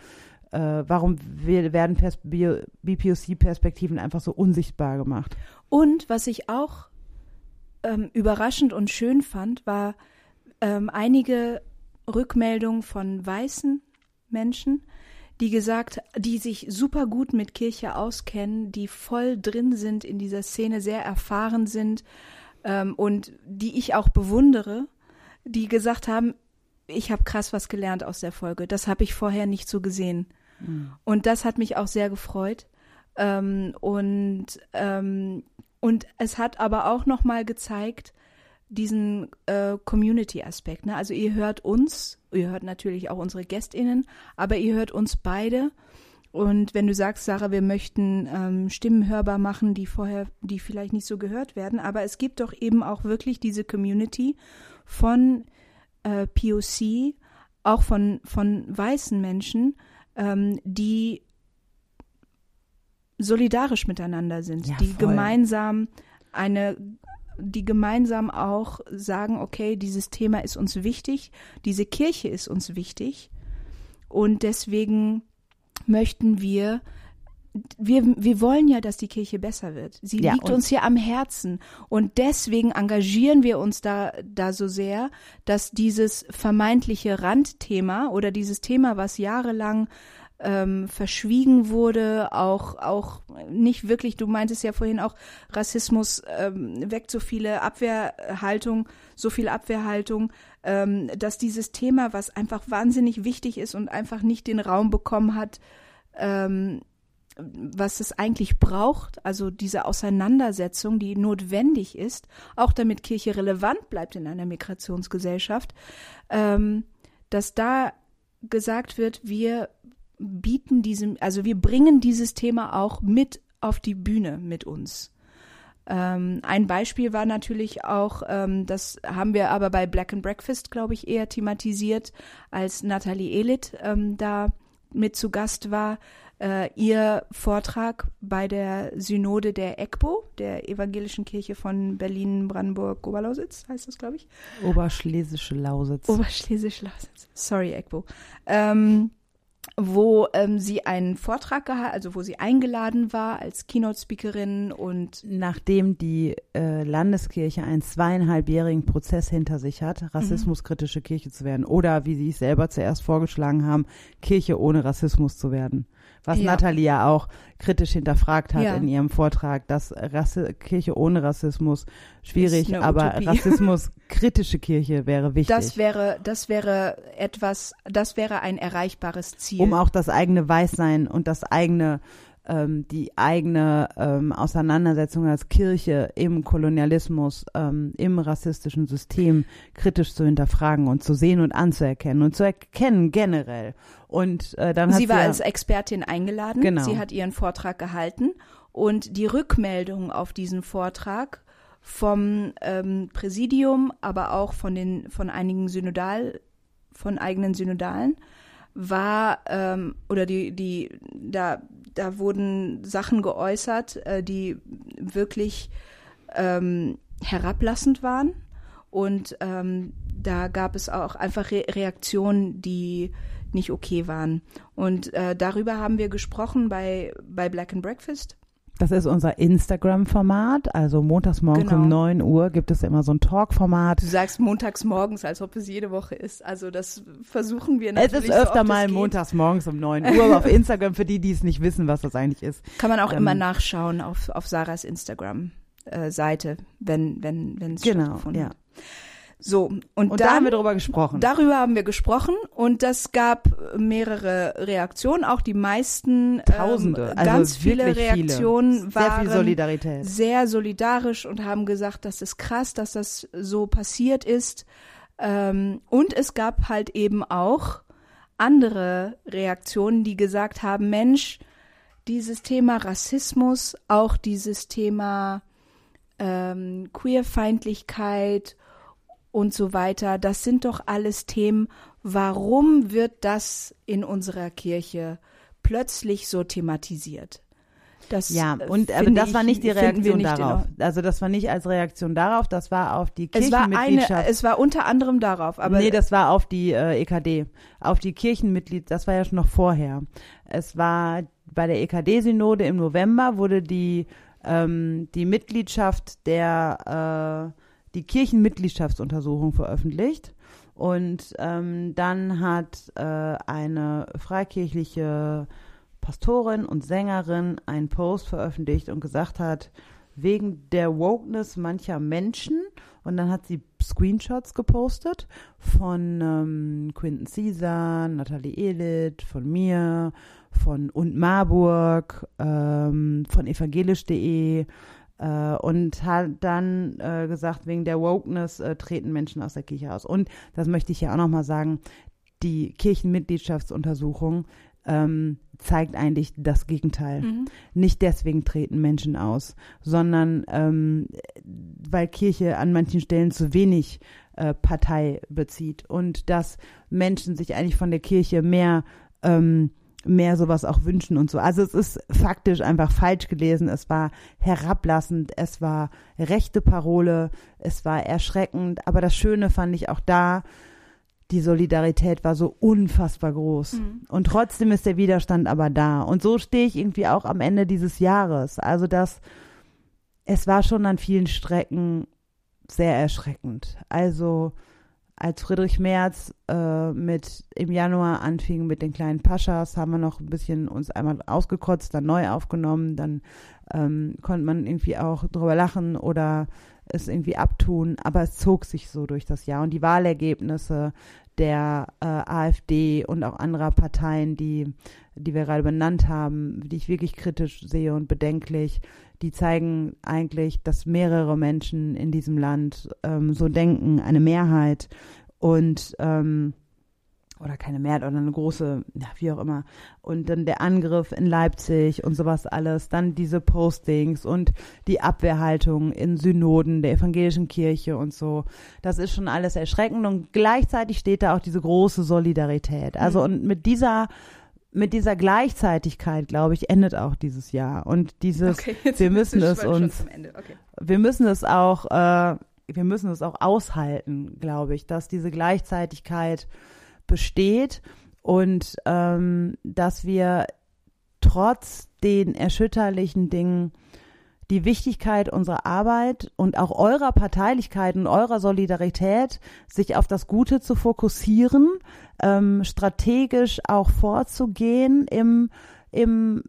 äh, warum werden Pers BPOC-Perspektiven einfach so unsichtbar gemacht? Und was ich auch ähm, überraschend und schön fand, war ähm, einige Rückmeldungen von weißen Menschen, die gesagt, die sich super gut mit Kirche auskennen, die voll drin sind in dieser Szene, sehr erfahren sind ähm, und die ich auch bewundere, die gesagt haben, ich habe krass was gelernt aus der Folge. Das habe ich vorher nicht so gesehen. Und das hat mich auch sehr gefreut. Ähm, und, ähm, und es hat aber auch nochmal gezeigt, diesen äh, Community-Aspekt. Ne? Also ihr hört uns, ihr hört natürlich auch unsere GästInnen, aber ihr hört uns beide. Und wenn du sagst, Sarah, wir möchten ähm, Stimmen hörbar machen, die vorher, die vielleicht nicht so gehört werden, aber es gibt doch eben auch wirklich diese Community von äh, POC, auch von, von weißen Menschen, ähm, die solidarisch miteinander sind, Ja, die voll. gemeinsam eine die gemeinsam auch sagen, okay, dieses Thema ist uns wichtig, diese Kirche ist uns wichtig und deswegen möchten wir wir, wir wollen ja, dass die Kirche besser wird. Sie Ja, liegt uns ja am Herzen. Und deswegen engagieren wir uns da, da so sehr, dass dieses vermeintliche Randthema oder dieses Thema, was jahrelang ähm, verschwiegen wurde, auch, auch nicht wirklich, du meintest ja vorhin auch, Rassismus ähm, weckt so viele Abwehrhaltung, so viel Abwehrhaltung, ähm, dass dieses Thema, was einfach wahnsinnig wichtig ist und einfach nicht den Raum bekommen hat, ähm, was es eigentlich braucht, also diese Auseinandersetzung, die notwendig ist, auch damit Kirche relevant bleibt in einer Migrationsgesellschaft, ähm, dass da gesagt wird, wir bieten diesem, also wir bringen dieses Thema auch mit auf die Bühne mit uns. Ähm, ein Beispiel war natürlich auch, ähm, das haben wir aber bei Black and Breakfast, glaube ich, eher thematisiert, als Nathalie Elit ähm, da mit zu Gast war. Äh, ihr Vortrag bei der Synode der EGBO, der Evangelischen Kirche von Berlin-Brandenburg-Oberlausitz, heißt das, glaube ich. Oberschlesische Lausitz. Oberschlesisch-Lausitz. Sorry, EGBO. Ähm, wo ähm, sie einen Vortrag gehalten, also wo sie eingeladen war als Keynote-Speakerin und Nachdem die äh, Landeskirche einen zweieinhalbjährigen Prozess hinter sich hat, rassismuskritische Kirche zu werden oder wie sie es selber zuerst vorgeschlagen haben, Kirche ohne Rassismus zu werden. Was Ja. Nathalie ja auch kritisch hinterfragt hat Ja. in ihrem Vortrag, dass Rasse, Kirche ohne Rassismus schwierig, aber Utopie. Rassismuskritische Kirche wäre wichtig. das wäre, das wäre etwas, das wäre ein erreichbares Ziel. um auch das eigene Weißsein und das eigene, ähm, die eigene ähm, Auseinandersetzung als Kirche im Kolonialismus, ähm, im rassistischen System kritisch zu hinterfragen und zu sehen und anzuerkennen und zu erkennen generell. Und äh, dann hat sie war ja- als Expertin eingeladen. Genau. Sie hat ihren Vortrag gehalten und die Rückmeldung auf diesen Vortrag vom ähm, Präsidium, aber auch von den von einigen Synodal, von eigenen Synodalen war ähm, oder die die da da wurden Sachen geäußert, äh, die wirklich ähm, herablassend waren und ähm, da gab es auch einfach Re Reaktionen, die nicht okay waren. Und äh, darüber haben wir gesprochen bei, bei Black and Breakfast. Das ist unser Instagram-Format. Also montags morgens Genau. um 9 Uhr gibt es immer so ein Talk-Format. Du sagst montags morgens, als ob es jede Woche ist. Also das versuchen wir Es natürlich ist öfter so mal es montags morgens um 9 Uhr aber auf Instagram, für die, die es nicht wissen, was das eigentlich ist. Kann man auch Ähm, immer nachschauen auf, auf Sarahs Instagram-Seite, wenn wenn wenn es Genau, stattgefunden ja. hat. So, und, Und da dann, haben wir drüber gesprochen. Darüber haben wir gesprochen und das gab mehrere Reaktionen, auch die meisten, Tausende, ähm, also ganz viele wirklich viele. Reaktionen Sehr waren viel Solidarität. sehr solidarisch und haben gesagt, das ist krass, dass das so passiert ist. Ähm, und es gab halt eben auch andere Reaktionen, die gesagt haben, Mensch, dieses Thema Rassismus, auch dieses Thema ähm, Queerfeindlichkeit und so weiter, das sind doch alles Themen. Warum wird das in unserer Kirche plötzlich so thematisiert? Das, Ja, äh, und aber das war ich, nicht die Reaktion nicht darauf. Also das war nicht als Reaktion darauf, das war auf die Es war eine, Kirchenmitgliedschaft. es war unter anderem darauf, aber nee, das war auf die äh, EKD, auf die Kirchenmitglied, das war ja schon noch vorher. Es war bei der EKD-Synode im November wurde die ähm, die Mitgliedschaft der äh, die Kirchenmitgliedschaftsuntersuchung veröffentlicht. Und ähm, dann hat äh, eine freikirchliche Pastorin und Sängerin einen Post veröffentlicht und gesagt hat, wegen der Wokeness mancher Menschen und dann hat sie Screenshots gepostet von ähm, Quinton Caesar, Nathalie Elit, von mir, von und Marburg, ähm, von evangelisch.de äh, und hat dann äh, gesagt, wegen der Wokeness äh, treten Menschen aus der Kirche aus. Und das möchte ich ja auch nochmal sagen, die Kirchenmitgliedschaftsuntersuchung ähm, zeigt eigentlich das Gegenteil. Mhm. Nicht deswegen treten Menschen aus, sondern ähm, weil Kirche an manchen Stellen zu wenig äh, Partei bezieht und dass Menschen sich eigentlich von der Kirche mehr ähm, mehr sowas auch wünschen und so. Also es ist faktisch einfach falsch gelesen. Es war herablassend, es war rechte Parole, es war erschreckend. Aber das Schöne fand ich auch da, die Solidarität war so unfassbar groß. Mhm. Und trotzdem ist der Widerstand aber da. Und so stehe ich irgendwie auch am Ende dieses Jahres. Also das, es war schon an vielen Strecken sehr erschreckend. Also als Friedrich Merz äh, mit im Januar anfing mit den kleinen Paschas, haben wir noch ein bisschen uns einmal ausgekotzt, dann neu aufgenommen, dann ähm, konnte man irgendwie auch drüber lachen oder es irgendwie abtun, aber es zog sich so durch das Jahr. Und die Wahlergebnisse der äh, AfD und auch anderer Parteien, die, die wir gerade benannt haben, die ich wirklich kritisch sehe und bedenklich, die zeigen eigentlich, dass mehrere Menschen in diesem Land ähm, so denken, eine Mehrheit und ähm, oder keine Mehrheit oder eine große, ja, wie auch immer. Und dann der Angriff in Leipzig und sowas alles, dann diese Postings und die Abwehrhaltung in Synoden der evangelischen Kirche und so. Das ist schon alles erschreckend und gleichzeitig steht da auch diese große Solidarität. Also und mit dieser mit dieser Gleichzeitigkeit, glaube ich, endet auch dieses Jahr. Und dieses, Okay, wir müssen es uns. Okay. wir müssen es auch, äh, wir müssen es auch aushalten, glaube ich, dass diese Gleichzeitigkeit besteht und ähm, dass wir trotz den erschütterlichen Dingen die Wichtigkeit unserer Arbeit und auch eurer Parteilichkeit und eurer Solidarität, sich auf das Gute zu fokussieren, ähm, strategisch auch vorzugehen im, im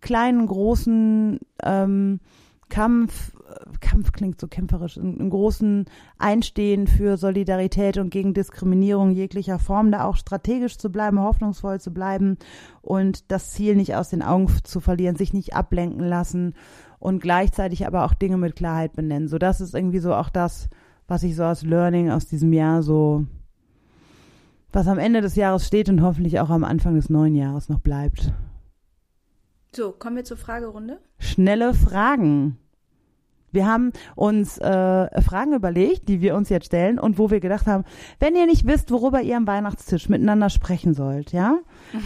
kleinen, großen ähm, Kampf, Kampf klingt so kämpferisch, im großen Einstehen für Solidarität und gegen Diskriminierung jeglicher Form, da auch strategisch zu bleiben, hoffnungsvoll zu bleiben und das Ziel nicht aus den Augen zu verlieren, sich nicht ablenken lassen und gleichzeitig aber auch Dinge mit Klarheit benennen. So, das ist irgendwie so auch das, was ich so als Learning aus diesem Jahr so, was am Ende des Jahres steht und hoffentlich auch am Anfang des neuen Jahres noch bleibt. So, kommen wir zur Fragerunde. Schnelle Fragen. Wir haben uns äh, Fragen überlegt, die wir uns jetzt stellen und wo wir gedacht haben, wenn ihr nicht wisst, worüber ihr am Weihnachtstisch miteinander sprechen sollt, ja,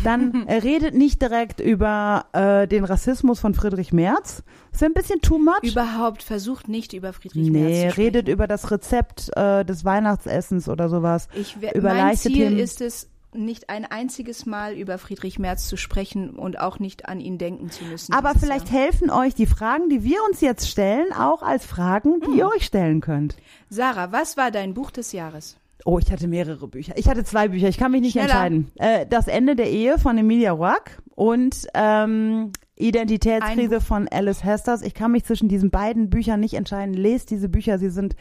dann äh, redet nicht direkt über äh, den Rassismus von Friedrich Merz. Das ist ein bisschen too much. Überhaupt versucht nicht über Friedrich Merz nee, zu sprechen. redet über das Rezept äh, des Weihnachtsessens oder sowas. Ich, über mein Ziel Themen. ist es, nicht ein einziges Mal über Friedrich Merz zu sprechen und auch nicht an ihn denken zu müssen. Aber vielleicht Jahr. helfen euch die Fragen, die wir uns jetzt stellen, auch als Fragen, die Hm. ihr euch stellen könnt. Sarah, was war dein Buch des Jahres? Oh, ich hatte mehrere Bücher. Ich hatte zwei Bücher. Ich kann mich nicht Schneller. entscheiden. Äh, das Ende der Ehe von Emilia Roark und ähm, Identitätskrise von Alice Hesters. Ich kann mich zwischen diesen beiden Büchern nicht entscheiden. Lest diese Bücher, sie sind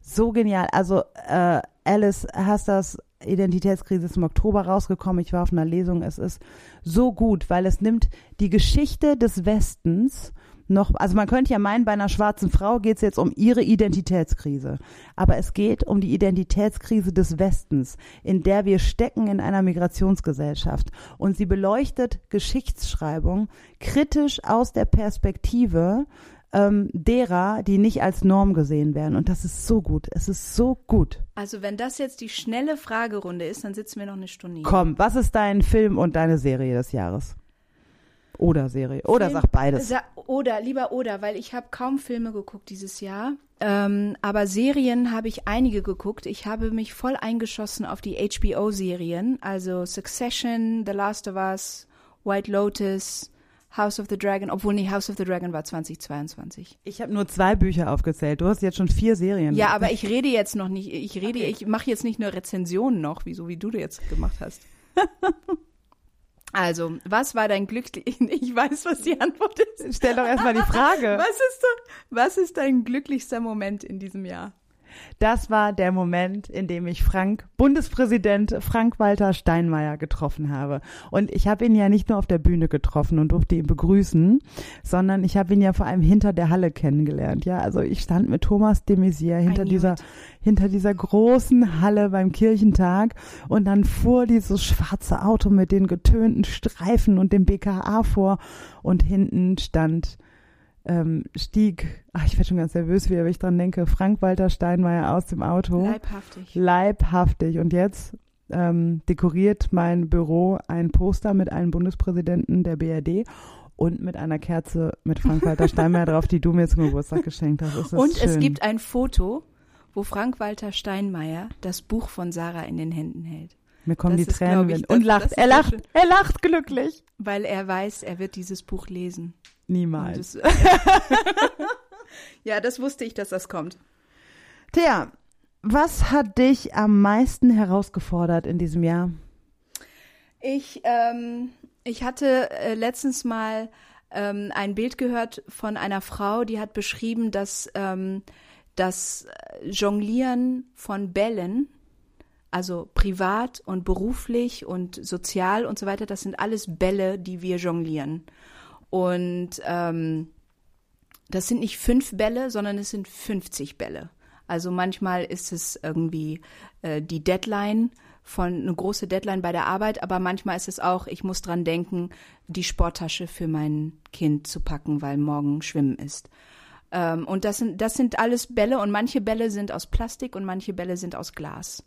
so genial. Also äh, Alice Hesters Identitätskrise ist im Oktober rausgekommen. Ich war auf einer Lesung. Es ist so gut, weil es nimmt die Geschichte des Westens noch, also man könnte ja meinen, bei einer schwarzen Frau geht es jetzt um ihre Identitätskrise. Aber es geht um die Identitätskrise des Westens, in der wir stecken in einer Migrationsgesellschaft. Und sie beleuchtet Geschichtsschreibung kritisch aus der Perspektive ähm, derer, die nicht als Norm gesehen werden. Und das ist so gut. Es ist so gut. Also wenn das jetzt die schnelle Fragerunde ist, dann sitzen wir noch eine Stunde hier. Komm, was ist dein Film und deine Serie des Jahres? Oder Serie. Oder Film- sag beides. Sa oder, lieber oder, weil ich habe kaum Filme geguckt dieses Jahr. Ähm, aber Serien habe ich einige geguckt. Ich habe mich voll eingeschossen auf die HBO-Serien. Also Succession, The Last of Us, White Lotus, House of the Dragon. Obwohl, nee, House of the Dragon war 2022. Ich habe nur zwei Bücher aufgezählt. Du hast jetzt schon vier Serien. Ja, aber ich rede jetzt noch nicht, ich rede, Okay. ich mache jetzt nicht nur Rezensionen noch, wie so wie du das jetzt gemacht hast. Also, was war dein glücklich? Ich weiß, was die Antwort ist. Stell doch erstmal die Frage. Was ist, was ist dein glücklichster Moment in diesem Jahr? Das war der Moment, in dem ich Frank, Bundespräsident Frank-Walter Steinmeier getroffen habe. Und ich habe ihn ja nicht nur auf der Bühne getroffen und durfte ihn begrüßen, sondern ich habe ihn ja vor allem hinter der Halle kennengelernt. Ja, also ich stand mit Thomas de Maizière hinter dieser, it. hinter dieser großen Halle beim Kirchentag und dann fuhr dieses schwarze Auto mit den getönten Streifen und dem BKA vor und hinten stand ähm, stieg, ach, ich werde schon ganz nervös, wie ich dran denke, Frank-Walter Steinmeier aus dem Auto. Leibhaftig. Leibhaftig. Und jetzt ähm, dekoriert mein Büro ein Poster mit einem Bundespräsidenten der BRD und mit einer Kerze mit Frank-Walter Steinmeier drauf, die du mir zum Geburtstag geschenkt hast. Und schön. es gibt ein Foto, wo Frank-Walter Steinmeier das Buch von Sarah in den Händen hält. Mir kommen Das die ist, Tränen ich, das- und lacht. Er lacht. Er lacht glücklich. Weil er weiß, er wird dieses Buch lesen. Niemals. das, ja, das wusste ich, dass das kommt. Thea, was hat dich am meisten herausgefordert in diesem Jahr? Ich, ähm, ich hatte äh, letztens mal ähm, ein Bild gehört von einer Frau, die hat beschrieben, dass ähm, das Jonglieren von Bällen, also privat und beruflich und sozial und so weiter, das sind alles Bälle, die wir jonglieren. Und ähm, das sind nicht fünf Bälle, sondern es sind 50 Bälle. Also manchmal ist es irgendwie äh, die Deadline von eine große Deadline bei der Arbeit, aber manchmal ist es auch, ich muss dran denken, die Sporttasche für mein Kind zu packen, weil morgen Schwimmen ist. Ähm, und das sind, das sind alles Bälle und manche Bälle sind aus Plastik und manche Bälle sind aus Glas.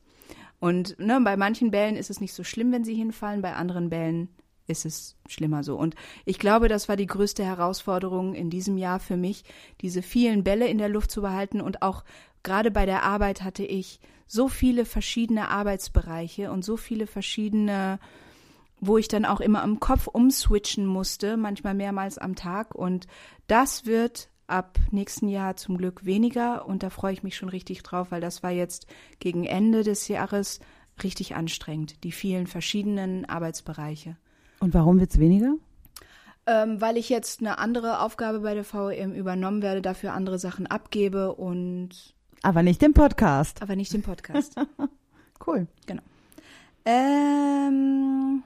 Und ne, bei manchen Bällen ist es nicht so schlimm, wenn sie hinfallen, bei anderen Bällen ist es schlimmer so. Und ich glaube, das war die größte Herausforderung in diesem Jahr für mich, diese vielen Bälle in der Luft zu behalten. Und auch gerade bei der Arbeit hatte ich so viele verschiedene Arbeitsbereiche und so viele verschiedene, wo ich dann auch immer am Kopf umswitchen musste, manchmal mehrmals am Tag. Und das wird ab nächsten Jahr zum Glück weniger. Und da freue ich mich schon richtig drauf, weil das war jetzt gegen Ende des Jahres richtig anstrengend, die vielen verschiedenen Arbeitsbereiche. Und warum wird's weniger? Ähm, weil ich jetzt eine andere Aufgabe bei der VEM übernommen werde, dafür andere Sachen abgebe und Aber nicht im Podcast. aber nicht den Podcast. Cool. ähm,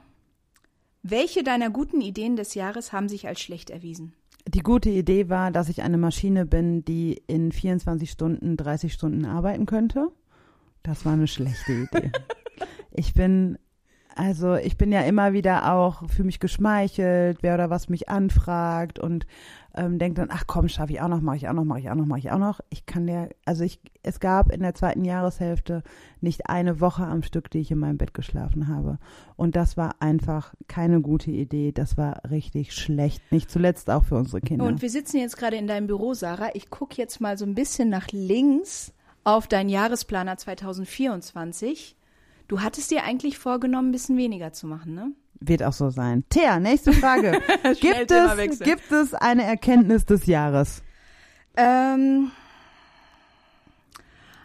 welche deiner guten Ideen des Jahres haben sich als schlecht erwiesen? Die gute Idee war, dass ich eine Maschine bin, die in 24 Stunden, 30 Stunden arbeiten könnte. Das war eine schlechte Idee. ich bin, also ich bin ja immer wieder auch für mich geschmeichelt, wer oder was mich anfragt und ähm, denkt dann, ach komm, schaffe ich auch noch, mache ich auch noch, mache ich auch noch, mache ich auch noch. Ich kann ja, also ich, es gab in der zweiten Jahreshälfte nicht eine Woche am Stück, die ich in meinem Bett geschlafen habe. Und das war einfach keine gute Idee. Das war richtig schlecht. Nicht zuletzt auch für unsere Kinder. Und wir sitzen jetzt gerade in deinem Büro, Sarah. Ich gucke jetzt mal so ein bisschen nach links auf deinen Jahresplaner 2024. Du hattest dir eigentlich vorgenommen, ein bisschen weniger zu machen, ne? Wird auch so sein. Thea, nächste Frage. Gibt, es, gibt es eine Erkenntnis des Jahres? Ähm,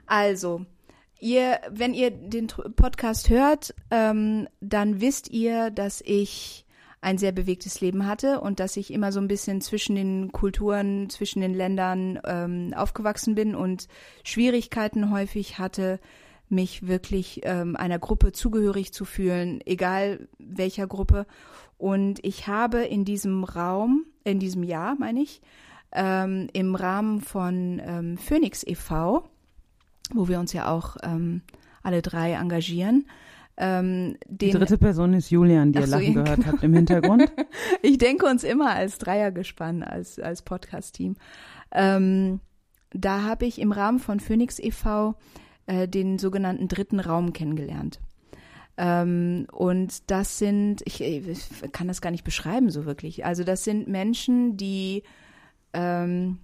also, ihr, wenn ihr den Podcast hört, ähm, dann wisst ihr, dass ich ein sehr bewegtes Leben hatte und dass ich immer so ein bisschen zwischen den Kulturen, zwischen den Ländern ähm, aufgewachsen bin und Schwierigkeiten häufig hatte, mich wirklich ähm, einer Gruppe zugehörig zu fühlen, egal welcher Gruppe. Und ich habe in diesem Raum, in diesem Jahr, meine ich, ähm, im Rahmen von ähm, Phoenix e.V., wo wir uns ja auch ähm, alle drei engagieren, ähm, Die den, dritte Person ist Julian, die ihr so, Lachen ja, gehört habt im Hintergrund. ich denke uns immer als Dreiergespann, als, als Podcast-Team. Ähm, da habe ich im Rahmen von Phoenix e.V. Äh, den sogenannten dritten Raum kennengelernt. Ähm, und das sind, ich, ich kann das gar nicht beschreiben so wirklich. Also das sind Menschen, die ähm,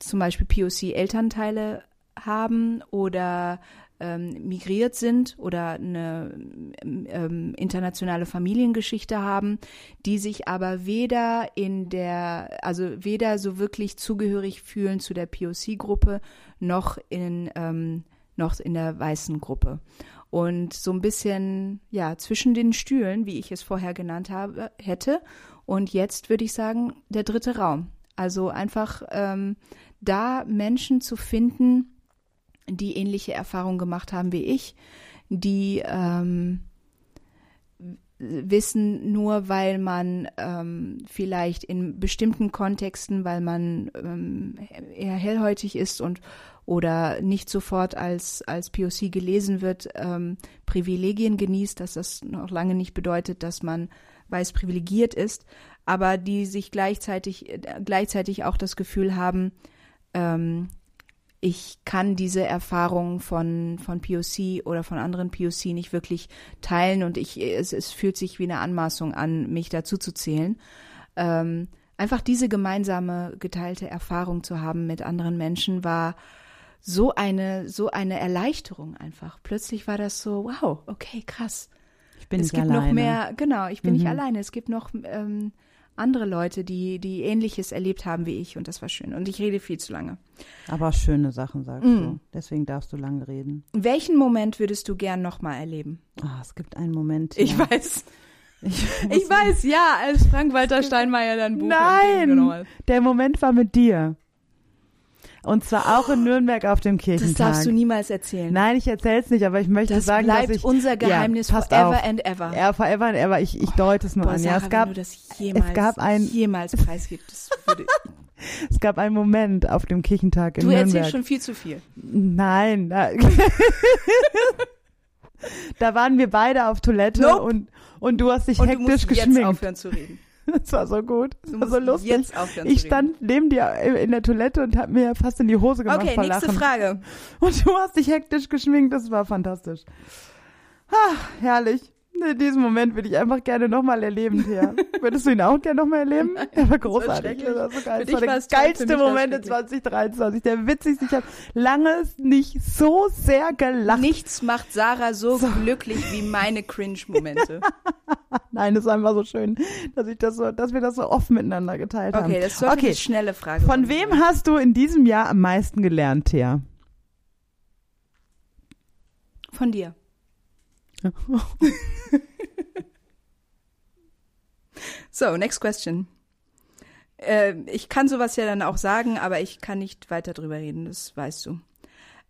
zum Beispiel POC-Elternteile haben oder ähm, migriert sind oder eine ähm, internationale Familiengeschichte haben, die sich aber weder in der, also weder so wirklich zugehörig fühlen zu der POC-Gruppe noch in, ähm, noch in der weißen Gruppe. Und so ein bisschen, ja, zwischen den Stühlen, wie ich es vorher genannt habe, hätte. Und jetzt würde ich sagen, der dritte Raum. Also einfach ähm, da Menschen zu finden, die ähnliche Erfahrungen gemacht haben wie ich, die ähm, wissen nur, weil man ähm, vielleicht in bestimmten Kontexten, weil man ähm, eher hellhäutig ist und oder nicht sofort als als POC gelesen wird, ähm, Privilegien genießt, dass das noch lange nicht bedeutet, dass man weiß privilegiert ist, aber die sich gleichzeitig gleichzeitig auch das Gefühl haben, ähm, ich kann diese Erfahrung von, von POC oder von anderen POC nicht wirklich teilen und ich, es, es fühlt sich wie eine Anmaßung an, mich dazu zu zählen. Ähm, einfach diese gemeinsame geteilte Erfahrung zu haben mit anderen Menschen war so eine, so eine Erleichterung einfach. Plötzlich war das so, wow, okay, krass. Ich bin es nicht gibt alleine. noch mehr, genau, ich bin nicht Mhm. alleine. Es gibt noch ähm, andere Leute, die, die Ähnliches erlebt haben wie ich und das war schön. Und ich rede viel zu lange. Aber schöne Sachen sagst Mm. du. Deswegen darfst du lange reden. Welchen Moment würdest du gern nochmal erleben? Ah, es gibt einen Moment. Ich ja. weiß. Ich, Ich weiß, ja, als Frank-Walter Steinmeier dann Buch Nein! Der Moment war mit dir. Und zwar auch in Nürnberg auf dem Das Kirchentag. darfst du niemals erzählen. Nein, ich erzähl's nicht, aber ich möchte das sagen, dass ich unser Geheimnis ja, forever auf. and ever. Ja, forever and ever. Ich, ich deute es nur Boah, an. Sarah, Ja, es gab, wenn du das jemals, gab ein- jemals preisgibt, das würde, es gab einen Moment auf dem Kirchentag in du Nürnberg. erzählst schon viel zu viel. Nein. Da, da waren wir beide auf Toilette Nope. und, und du hast dich Und du hektisch musst jetzt geschminkt. aufhören zu reden. Das war so gut. Das war so lustig. jetzt aufhören Ich stand neben dir in der Toilette und hab mir fast in die Hose gemacht Okay, nächste Lachen. Frage. Und du hast dich hektisch geschminkt, das war fantastisch. Ah, herrlich. Nee, Diesen Moment würde ich einfach gerne nochmal erleben, Thea. Würdest du ihn auch gerne nochmal erleben? Er war großartig. Das war so geil. Das war der geilste Moment in schrecklich. 2023. Der witzigste. Ich habe lange nicht so sehr gelacht. Nichts macht Sarah so, glücklich wie meine Cringe-Momente. Nein, das war einfach so schön, dass ich das so, dass wir das so offen miteinander geteilt haben. Okay, das sollte Okay. eine schnelle Frage Von sein. wem hast du in diesem Jahr am meisten gelernt, Thea? Von dir. so, next question. Äh, ich kann sowas ja dann auch sagen, aber ich kann nicht weiter drüber reden, das weißt du.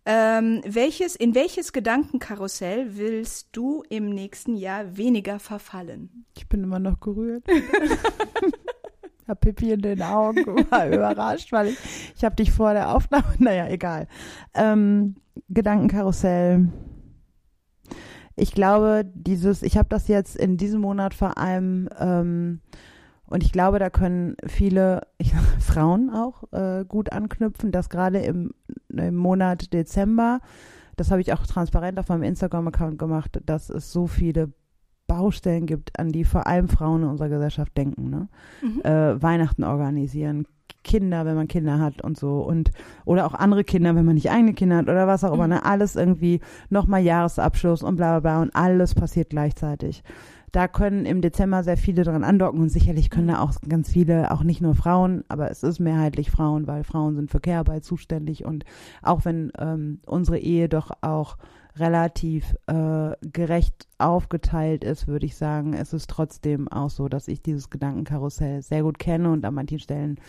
Ähm, welches, in welches Gedankenkarussell willst du im nächsten Jahr weniger verfallen? Ich bin immer noch gerührt. hab Pippi in den Augen, war überrascht, weil ich, ich habe dich vor der Aufnahme, naja, egal. Ähm, Gedankenkarussell. Ich glaube, dieses, ich habe das jetzt in diesem Monat vor allem, ähm, und ich glaube, da können viele ich, Frauen auch äh, gut anknüpfen, dass gerade im, im Monat Dezember, das habe ich auch transparent auf meinem Instagram-Account gemacht, dass es so viele Baustellen gibt, an die vor allem Frauen in unserer Gesellschaft denken. Ne? Mhm. Äh, Weihnachten organisieren, Kinder, wenn man Kinder hat und so und oder auch andere Kinder, wenn man nicht eigene Kinder hat oder was auch immer. Mhm. Ne? Alles irgendwie nochmal Jahresabschluss und bla bla bla und alles passiert gleichzeitig. Da können im Dezember sehr viele dran andocken und sicherlich können da auch ganz viele, auch nicht nur Frauen, aber es ist mehrheitlich Frauen, weil Frauen sind für Care-Arbeit zuständig und auch wenn ähm, unsere Ehe doch auch relativ äh, gerecht aufgeteilt ist, würde ich sagen, es ist trotzdem auch so, dass ich dieses Gedankenkarussell sehr gut kenne und an manchen Stellen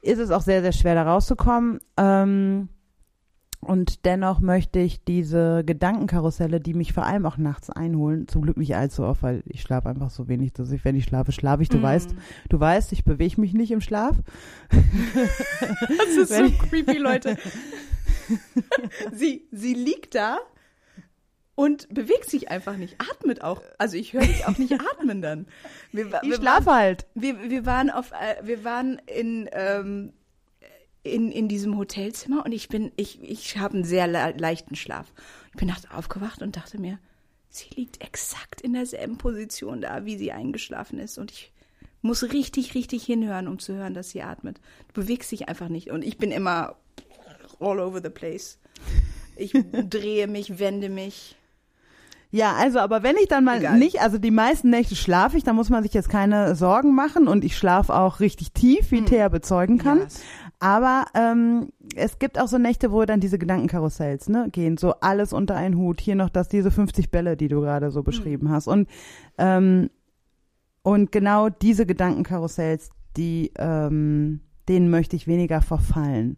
ist es auch sehr, sehr schwer da rauszukommen. Ähm, und dennoch möchte ich diese Gedankenkarusselle, die mich vor allem auch nachts einholen, zum Glück nicht allzu oft, weil ich schlafe einfach so wenig, dass ich, wenn ich schlafe, schlafe ich. Du Mm. weißt, du weißt, ich bewege mich nicht im Schlaf. Das ist Wenn so creepy, Leute. sie, sie liegt da und bewegt sich einfach nicht, atmet auch. Also ich höre dich auch nicht atmen dann. Wir, wa- Ich wir schlafe halt. wir, wir waren auf, äh, wir waren in, ähm, in, in diesem Hotelzimmer und ich bin, ich, ich habe einen sehr le leichten Schlaf. Ich bin nachts aufgewacht und dachte mir, sie liegt exakt in derselben Position da, wie sie eingeschlafen ist und ich muss richtig, richtig hinhören, um zu hören, dass sie atmet. Du bewegst dich einfach nicht und ich bin immer all over the place. Ich drehe mich, wende mich. Ja, also, aber wenn ich dann mal Egal. nicht, also die meisten Nächte schlafe ich, da muss man sich jetzt keine Sorgen machen und ich schlafe auch richtig tief, wie Thea bezeugen kann. Yes. Aber ähm, es gibt auch so Nächte, wo dann diese Gedankenkarussells ne, gehen, so alles unter einen Hut. Hier noch das, diese 50 Bälle, die du gerade so beschrieben hast. Und, ähm, und genau diese Gedankenkarussells, die, ähm, denen möchte ich weniger verfallen.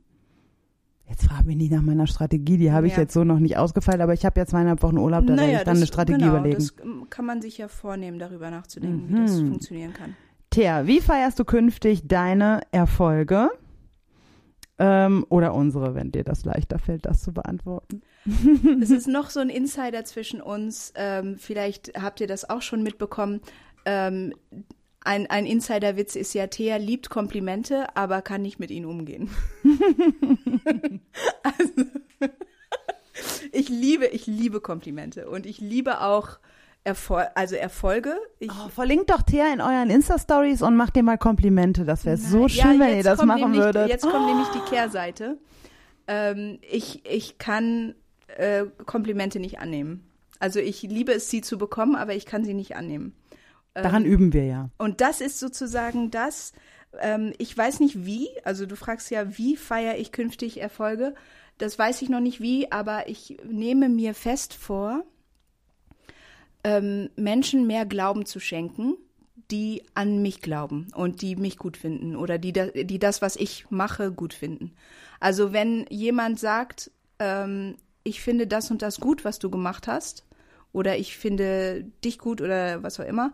Jetzt frag mich nicht nach meiner Strategie, die habe ich Ja. jetzt so noch nicht ausgefeilt, aber ich habe ja zweieinhalb Wochen Urlaub, da werde ich dann eine Strategie genau, überlegen. Das ähm, kann man sich ja vornehmen, darüber nachzudenken, wie das Mhm. funktionieren kann. Thea, wie feierst du künftig deine Erfolge? Ähm, oder unsere, wenn dir das leichter fällt, das zu beantworten. Es ist noch so ein Insider zwischen uns. Ähm, vielleicht habt ihr das auch schon mitbekommen. Ähm, ein, ein Insiderwitz ist ja, Thea liebt Komplimente, aber kann nicht mit ihnen umgehen. also, ich liebe, ich liebe Komplimente und ich liebe auch Erfol also Erfolge. Ich, Oh, verlinkt doch Thea in euren Insta-Stories und macht dir mal Komplimente. Das wäre so Ja, schön, wenn ihr das machen nämlich, würdet. Jetzt kommt nämlich die Kehrseite. ähm, ich, ich kann äh, Komplimente nicht annehmen. Also ich liebe es, sie zu bekommen, aber ich kann sie nicht annehmen. Daran üben wir ja. Und das ist sozusagen das, ähm, ich weiß nicht wie, also du fragst ja, wie feiere ich künftig Erfolge? Das weiß ich noch nicht wie, aber ich nehme mir fest vor, ähm, Menschen mehr Glauben zu schenken, die an mich glauben und die mich gut finden oder die, die das, was ich mache, gut finden. Also wenn jemand sagt, ähm, ich finde das und das gut, was du gemacht hast, oder ich finde dich gut oder was auch immer,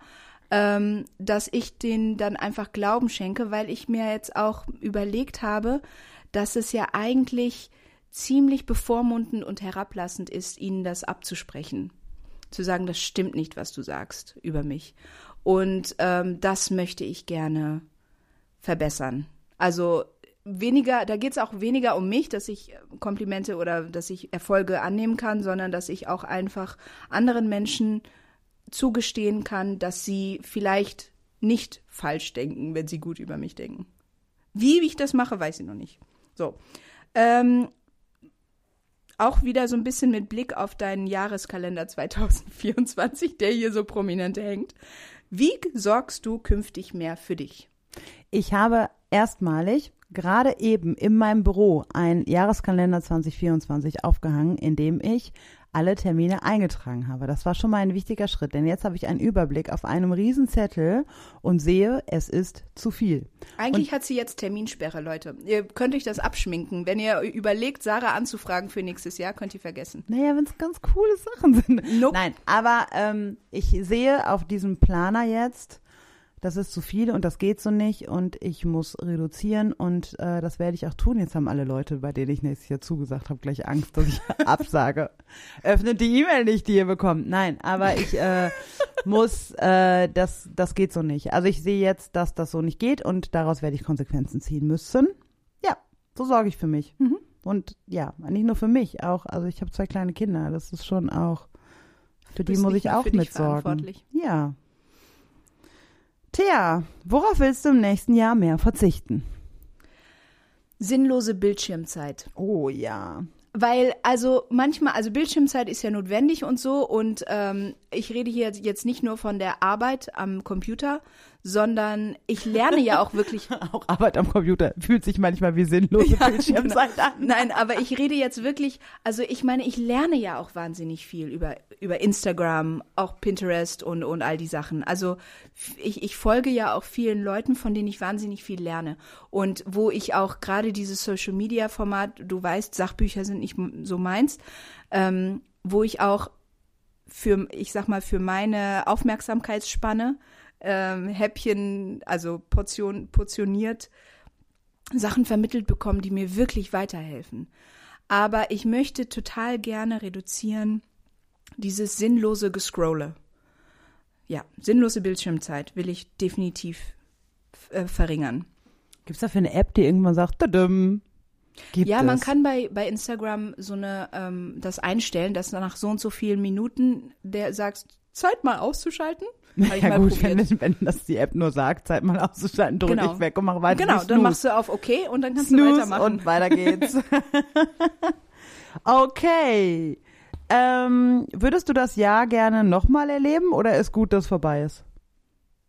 ähm, dass ich denen dann einfach Glauben schenke, weil ich mir jetzt auch überlegt habe, dass es ja eigentlich ziemlich bevormundend und herablassend ist, ihnen das abzusprechen. Zu sagen, das stimmt nicht, was du sagst über mich. Und ähm, das möchte ich gerne verbessern. Also weniger, da geht es auch weniger um mich, dass ich Komplimente oder dass ich Erfolge annehmen kann, sondern dass ich auch einfach anderen Menschen zugestehen kann, dass sie vielleicht nicht falsch denken, wenn sie gut über mich denken. Wie ich das mache, weiß ich noch nicht. So. Ähm, auch wieder so ein bisschen mit Blick auf deinen Jahreskalender 2024, der hier so prominent hängt. Wie sorgst du künftig mehr für dich? Ich habe erstmalig gerade eben in meinem Büro ein Jahreskalender 2024 aufgehangen, in dem ich alle Termine eingetragen habe. Das war schon mal ein wichtiger Schritt, denn jetzt habe ich einen Überblick auf einem Riesenzettel und sehe, es ist zu viel. Eigentlich und hat sie jetzt Terminsperre, Leute. Ihr könnt euch das abschminken. Wenn ihr überlegt, Sarah anzufragen für nächstes Jahr, könnt ihr vergessen. Naja, wenn es ganz coole Sachen sind. Nope. Nein, aber ähm, ich sehe auf diesem Planer jetzt, das ist zu viel und das geht so nicht und ich muss reduzieren und äh, das werde ich auch tun. Jetzt haben alle Leute, bei denen ich nächstes Jahr zugesagt habe, gleich Angst, dass ich absage. Öffnet die E-Mail nicht, die ihr bekommt. Nein, aber ich äh, muss, äh, das, das geht so nicht. Also ich sehe jetzt, dass das so nicht geht und daraus werde ich Konsequenzen ziehen müssen. Ja, so sorge ich für mich. Mhm. Und ja, nicht nur für mich, auch, also ich habe zwei kleine Kinder, das ist schon auch, für die muss ich auch mitsorgen. Ja, Thea, worauf willst du im nächsten Jahr mehr verzichten? Sinnlose Bildschirmzeit. Oh ja. Weil, also manchmal, also Bildschirmzeit ist ja notwendig und so und ähm, ich rede hier jetzt nicht nur von der Arbeit am Computer, sondern ich lerne ja auch wirklich. auch Arbeit am Computer fühlt sich manchmal wie sinnlose ja, Bildschirmzeit genau. an. Nein, aber ich rede jetzt wirklich, also ich meine, ich lerne ja auch wahnsinnig viel über, über Instagram, auch Pinterest und, und all die Sachen. Also ich, ich folge ja auch vielen Leuten, von denen ich wahnsinnig viel lerne. Und wo ich auch gerade dieses Social Media Format, du weißt, Sachbücher sind nicht so meins, ähm, wo ich auch für, ich sag mal, für meine Aufmerksamkeitsspanne ähm, Häppchen, also Portion, portioniert Sachen vermittelt bekommen, die mir wirklich weiterhelfen. Aber ich möchte total gerne reduzieren dieses sinnlose Gescrolle. Ja, sinnlose Bildschirmzeit will ich definitiv äh, verringern. Gibt es dafür eine App, die irgendwann sagt, tadam, Gibt ja, es. man kann bei, bei Instagram so eine ähm, das einstellen, dass nach so und so vielen Minuten der sagst, Zeit mal auszuschalten. Ja gut, wenn, wenn, das die App nur sagt, Zeit mal auszuschalten, drücke genau. ich weg und mache weiter. Genau, dann machst du auf OK und dann kannst Snooze du weitermachen. und weiter geht's. okay. Ähm, würdest du das Jahr gerne nochmal erleben oder ist gut, dass vorbei ist?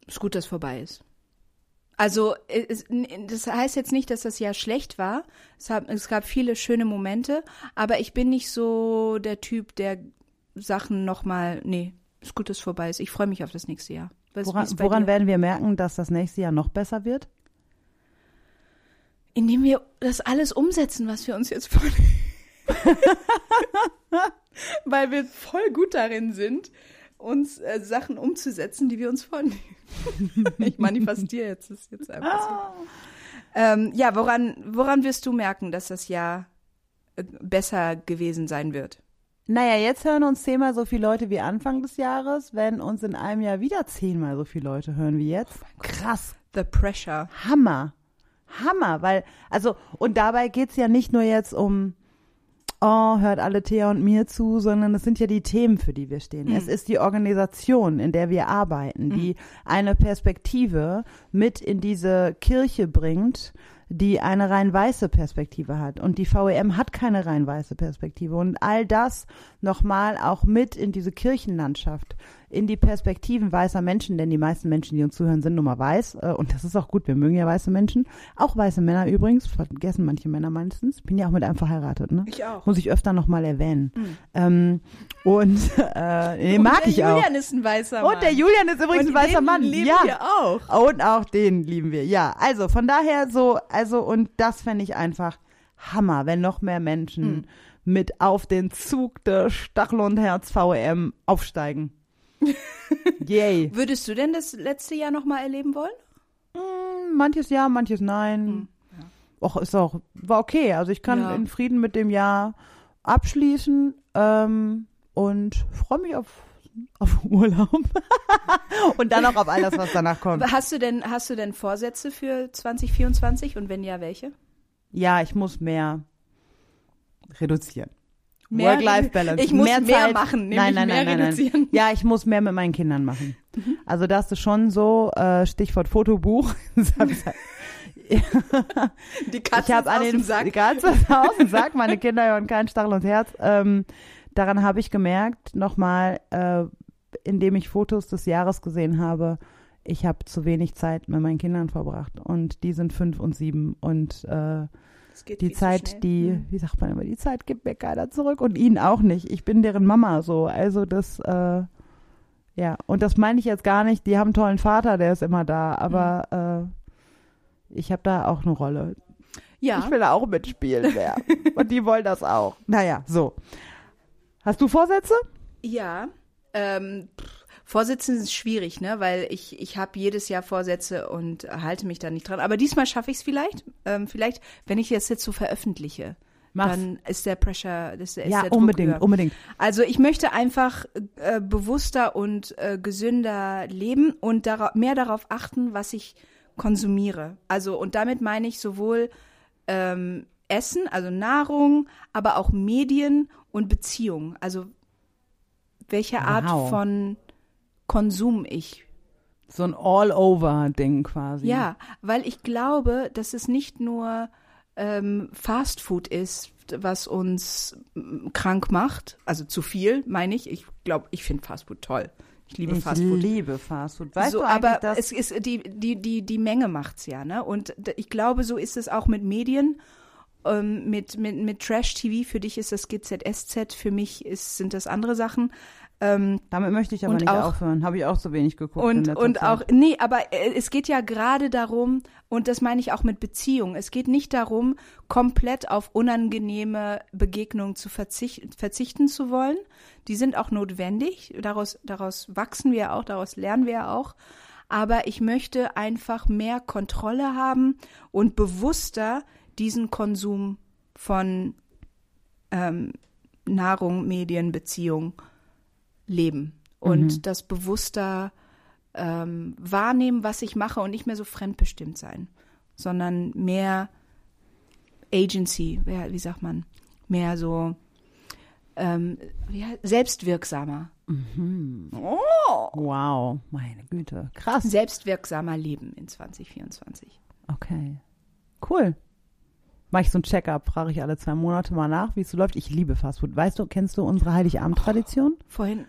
Ist gut, dass vorbei ist. Also es, das heißt jetzt nicht, dass das Jahr schlecht war. Es, hab, es gab viele schöne Momente, aber ich bin nicht so der Typ, der Sachen nochmal, nee, ist gut, dass es vorbei ist. Ich freue mich auf das nächste Jahr. Was, woran, woran werden wir merken, dass das nächste Jahr noch besser wird? Indem wir das alles umsetzen, was wir uns jetzt vornehmen. Weil wir voll gut darin sind, uns äh, Sachen umzusetzen, die wir uns vornehmen. ich manifestiere jetzt, das jetzt einfach so. Ah. Ähm, ja, woran, woran wirst du merken, dass das Jahr äh, besser gewesen sein wird? Naja, jetzt hören uns zehnmal so viele Leute wie Anfang des Jahres, wenn uns in einem Jahr wieder zehnmal so viele Leute hören wie jetzt. Oh Krass. The pressure. Hammer. Hammer, weil, also, und dabei geht's ja nicht nur jetzt um, oh, hört alle Thea und mir zu, sondern es sind ja die Themen, für die wir stehen. Mhm. Es ist die Organisation, in der wir arbeiten, die mhm. eine Perspektive mit in diese Kirche bringt, die eine rein weiße Perspektive hat. Und die VEM hat keine rein weiße Perspektive. Und all das nochmal auch mit in diese Kirchenlandschaft, in die Perspektiven weißer Menschen, denn die meisten Menschen, die uns zuhören, sind nun mal weiß. Äh, und das ist auch gut, wir mögen ja weiße Menschen. Auch weiße Männer übrigens, vergessen manche Männer meistens. Bin ja auch mit einem verheiratet, ne? Ich auch. Muss ich öfter nochmal erwähnen. Ähm, und äh, den mag der ich auch. Julian ist ein weißer Mann. Und der Julian ist übrigens Und ein weißer den Mann. lieben ja. wir auch. Und auch den lieben wir. Ja, also von daher so, also und das fände ich einfach Hammer, wenn noch mehr Menschen Hm. mit auf den Zug der Stachel und Herz VEM aufsteigen. Yay. Würdest du denn das letzte Jahr nochmal erleben wollen? Hm, Manches ja, manches nein. Och, ist auch, war okay. Also ich kann Ja. in Frieden mit dem Jahr abschließen ähm, und freue mich auf, auf Urlaub. und dann auch auf alles, was danach kommt. Hast du denn, hast du denn Vorsätze für 2024 und wenn ja, welche? Ja, ich muss mehr reduzieren. Mehr- Work-Life-Balance. Ich muss mehr Zeit. machen, nein, nein, mehr nein, nein, reduzieren. Nein. Ja, ich muss mehr mit meinen Kindern machen. Mhm. Also das ist schon so, äh, Stichwort Fotobuch. Das hab ich Die habe an den die Katze ist aus dem Sack, meine Kinder hören keinen Stachel und Herz. Ähm, daran habe ich gemerkt, nochmal, äh, indem ich Fotos des Jahres gesehen habe, ich habe zu wenig Zeit mit meinen Kindern verbracht. Und die sind fünf und sieben. Und äh, die Zeit, die, wie sagt man immer, die Zeit gibt mir keiner zurück und ihnen auch nicht. Ich bin deren Mama so. Also das, äh, ja, und das meine ich jetzt gar nicht, die haben einen tollen Vater, der ist immer da, aber äh, ich habe da auch eine Rolle. Ja. Ich will da auch mitspielen, wer. und die wollen das auch. Naja, so. Hast du Vorsätze? Ja, ähm, pff, Vorsitzende ist schwierig, ne? Weil ich, ich habe jedes Jahr Vorsätze und halte mich da nicht dran. Aber diesmal schaffe ich es vielleicht. Ähm, vielleicht, wenn ich das jetzt so veröffentliche, Mach's. dann ist der Pressure, das ist ja, der Druck unbedingt, höher. unbedingt. Also ich möchte einfach äh, bewusster und äh, gesünder leben und dara mehr darauf achten, was ich konsumiere. Also und damit meine ich sowohl ähm, Essen, also Nahrung, aber auch Medien und Beziehungen. Also welche Art Wow. von Konsum ich So ein All-Over-Ding quasi. ja, weil ich glaube, dass es nicht nur ähm, Fast Food ist, was uns mm, krank macht, also zu viel, meine ich. Ich glaube, ich finde Fast Food toll. Ich liebe Ich Fast Food. liebe Fastfood. Weißt so, du aber dass es ist die die die die Menge macht's ja, ne? Und ich glaube, so ist es auch mit Medien, ähm, mit mit mit Trash TV. Für dich ist das GZSZ, für mich ist sind das andere Sachen. Ähm, damit möchte ich aber nicht auch- aufhören. Habe ich auch so wenig geguckt. in und und auch nee, aber äh, es geht ja gerade darum und das meine ich auch mit Beziehung. Es geht nicht darum, komplett auf unangenehme Begegnungen zu verzichten, verzichten zu wollen. Die sind auch notwendig. Daraus daraus wachsen wir auch, daraus lernen wir ja auch. Aber ich möchte einfach mehr Kontrolle haben und bewusster diesen Konsum von ähm, Nahrung, Medien, Beziehung leben und das bewusster ähm, wahrnehmen, was ich mache und nicht mehr so fremdbestimmt sein, sondern mehr Agency, ja, wie sagt man, mehr so ähm, heißt- selbstwirksamer, Wow, meine Güte. Krass. selbstwirksamer leben in 2024. Okay. Cool. Mache ich so ein Check-up, frage ich alle zwei Monate mal nach, wie es so läuft. Ich liebe Fastfood. Weißt du, kennst du unsere Heiligabend-Tradition? Vorhin,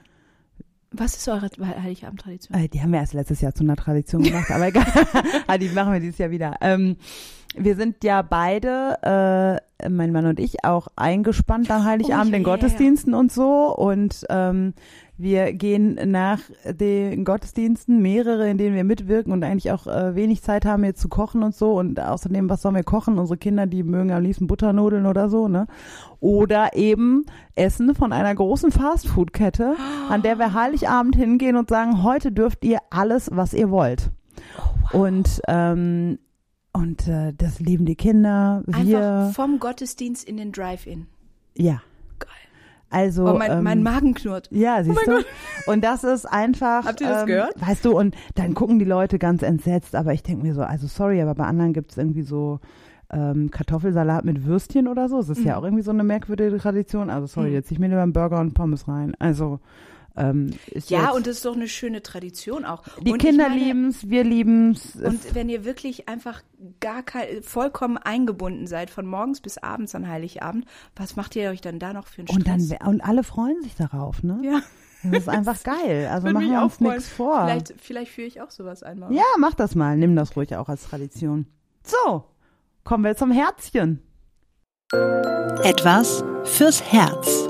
was ist eure Heiligabend-Tradition? Äh, die haben wir erst letztes Jahr zu einer Tradition gemacht, aber egal. Ah, die machen wir dieses Jahr wieder. Ähm, wir sind ja beide, äh, mein Mann und ich, auch eingespannt am Heiligabend Oh, ja, in. Gottesdiensten und so. Und ähm, wir gehen nach den Gottesdiensten, mehrere, in denen wir mitwirken und eigentlich auch äh, wenig Zeit haben, jetzt zu kochen und so. Und außerdem, was sollen wir kochen? Unsere Kinder, die mögen am liebsten Butternudeln oder so, ne? Oder eben Essen von einer großen Fastfood-Kette, an der wir Heiligabend hingehen und sagen, heute dürft ihr alles, was ihr wollt. Und ähm, und äh, das lieben die Kinder. Wir, Einfach vom Gottesdienst in den Drive-In. ja. Also Oh, mein, ähm, mein Magen knurrt. ja, siehst mein du? Und das ist einfach. Habt ihr das ähm, gehört? Weißt du, und dann gucken die Leute ganz entsetzt, aber ich denke mir so, also sorry, aber bei anderen gibt es irgendwie so ähm, Kartoffelsalat mit Würstchen oder so. Das ist ja Mhm. auch irgendwie so eine merkwürdige Tradition. Also sorry, Mhm. jetzt ich mir lieber einen Burger und Pommes rein. Also Ähm, ist Ja, jetzt, und das ist doch eine schöne Tradition auch. die und Kinder meine, lieben's, wir lieben's. Und wenn ihr wirklich einfach gar kein, vollkommen eingebunden seid, von morgens bis abends an Heiligabend, was macht ihr euch dann da noch für einen und dann Stress? und alle freuen sich darauf, ne? ja, Das ist einfach geil. Also machen wir auch uns nichts vor. Vielleicht, vielleicht führe ich auch sowas einmal. Ja, mach das mal. Nimm das ruhig auch als Tradition. So, kommen wir zum Herzchen. Etwas fürs Herz.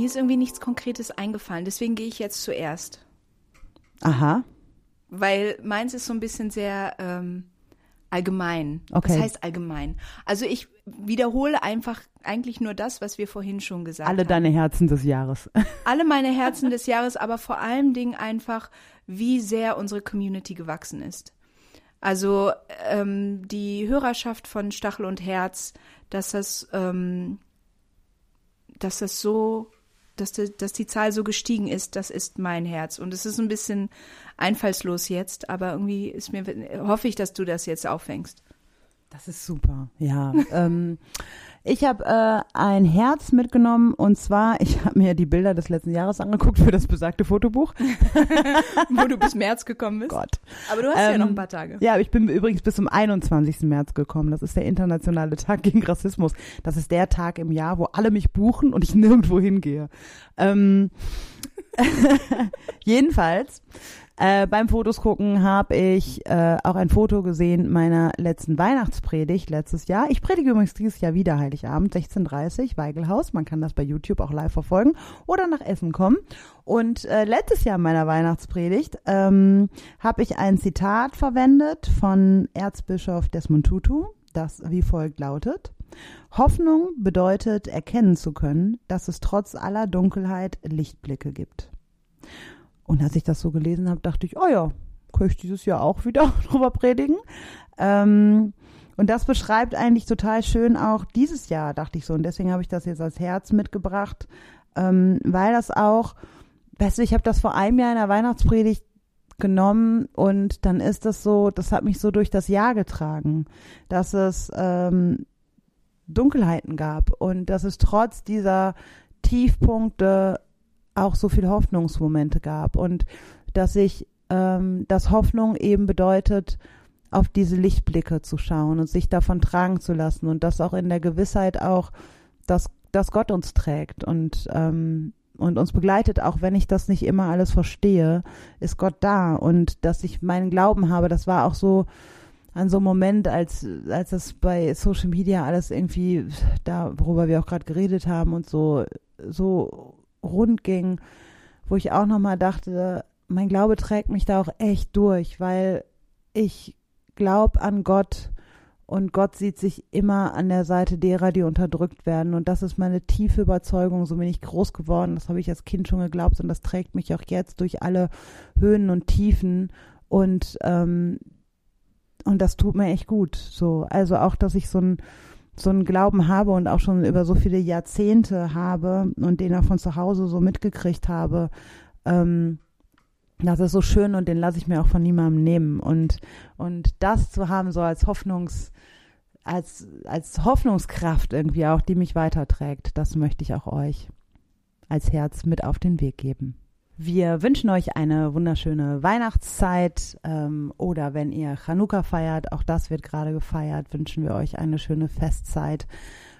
Mir ist irgendwie nichts Konkretes eingefallen, deswegen gehe ich jetzt zuerst. Aha. Weil meins ist so ein bisschen sehr ähm, allgemein. Okay. Was heißt allgemein? Also ich wiederhole einfach eigentlich nur das, was wir vorhin schon gesagt Alle haben. deine Herzen des Jahres. Alle meine Herzen des Jahres, aber vor allen Dingen einfach, wie sehr unsere Community gewachsen ist. Also ähm, die Hörerschaft von Stachel und Herz, dass das, ähm, dass das so, dass die, dass die Zahl so gestiegen ist, das ist mein Herz. Und es ist ein bisschen einfallslos jetzt, aber irgendwie ist mir, hoffe ich, dass du das jetzt auffängst. Das ist super. Ja. ähm, ich habe äh, ein Herz mitgenommen und zwar, ich habe mir die Bilder des letzten Jahres angeguckt für das besagte Fotobuch. Wo du bis März gekommen bist. Gott. Aber du hast ja Ähm, noch ein paar Tage. Ja, ich bin übrigens bis zum 21. März gekommen. Das ist der internationale Tag gegen Rassismus. Das ist der Tag im Jahr, wo alle mich buchen und ich nirgendwo hingehe. Ähm, jedenfalls, äh, beim Fotos gucken habe ich äh, auch ein Foto gesehen meiner letzten Weihnachtspredigt letztes Jahr. Ich predige übrigens dieses Jahr wieder Heiligabend, 16.30 Weigelhaus. Man kann das bei YouTube auch live verfolgen oder nach Essen kommen. Und äh, letztes Jahr in meiner Weihnachtspredigt ähm, habe ich ein Zitat verwendet von Erzbischof Desmond Tutu, das wie folgt lautet. Hoffnung bedeutet erkennen zu können, dass es trotz aller Dunkelheit Lichtblicke gibt. Und als ich das so gelesen habe, dachte ich, oh ja, kann ich dieses Jahr auch wieder drüber predigen. Ähm, und das beschreibt eigentlich total schön auch dieses Jahr, dachte ich so. Und deswegen habe ich das jetzt als Herz mitgebracht, ähm, weil das auch, weißt du, ich habe das vor einem Jahr in der Weihnachtspredigt genommen und dann ist das so, das hat mich so durch das Jahr getragen, dass es ähm, Dunkelheiten gab und dass es trotz dieser Tiefpunkte auch so viel Hoffnungsmomente gab. Und dass ich, ähm, dass Hoffnung eben bedeutet, auf diese Lichtblicke zu schauen und sich davon tragen zu lassen und das auch in der Gewissheit auch, dass, dass Gott uns trägt und, ähm, und uns begleitet, auch wenn ich das nicht immer alles verstehe, ist Gott da. Und dass ich meinen Glauben habe, das war auch so, an so einem Moment, als, als das bei Social Media alles irgendwie da, worüber wir auch gerade geredet haben und so, so rund ging, wo ich auch nochmal dachte, mein Glaube trägt mich da auch echt durch, weil ich glaube an Gott und Gott sieht sich immer an der Seite derer, die unterdrückt werden. Und das ist meine tiefe Überzeugung. So bin ich groß geworden. Das habe ich als Kind schon geglaubt und das trägt mich auch jetzt durch alle Höhen und Tiefen. Und ähm, und das tut mir echt gut. So, also auch, dass ich so ein so einen Glauben habe und auch schon über so viele Jahrzehnte habe und den auch von zu Hause so mitgekriegt habe. Ähm, das ist so schön und den lasse ich mir auch von niemandem nehmen. Und, und das zu haben, so als Hoffnungs, als, als Hoffnungskraft irgendwie auch, die mich weiterträgt, das möchte ich auch euch als Herz mit auf den Weg geben. Wir wünschen euch eine wunderschöne Weihnachtszeit ähm, oder wenn ihr Chanukka feiert, auch das wird gerade gefeiert, wünschen wir euch eine schöne Festzeit.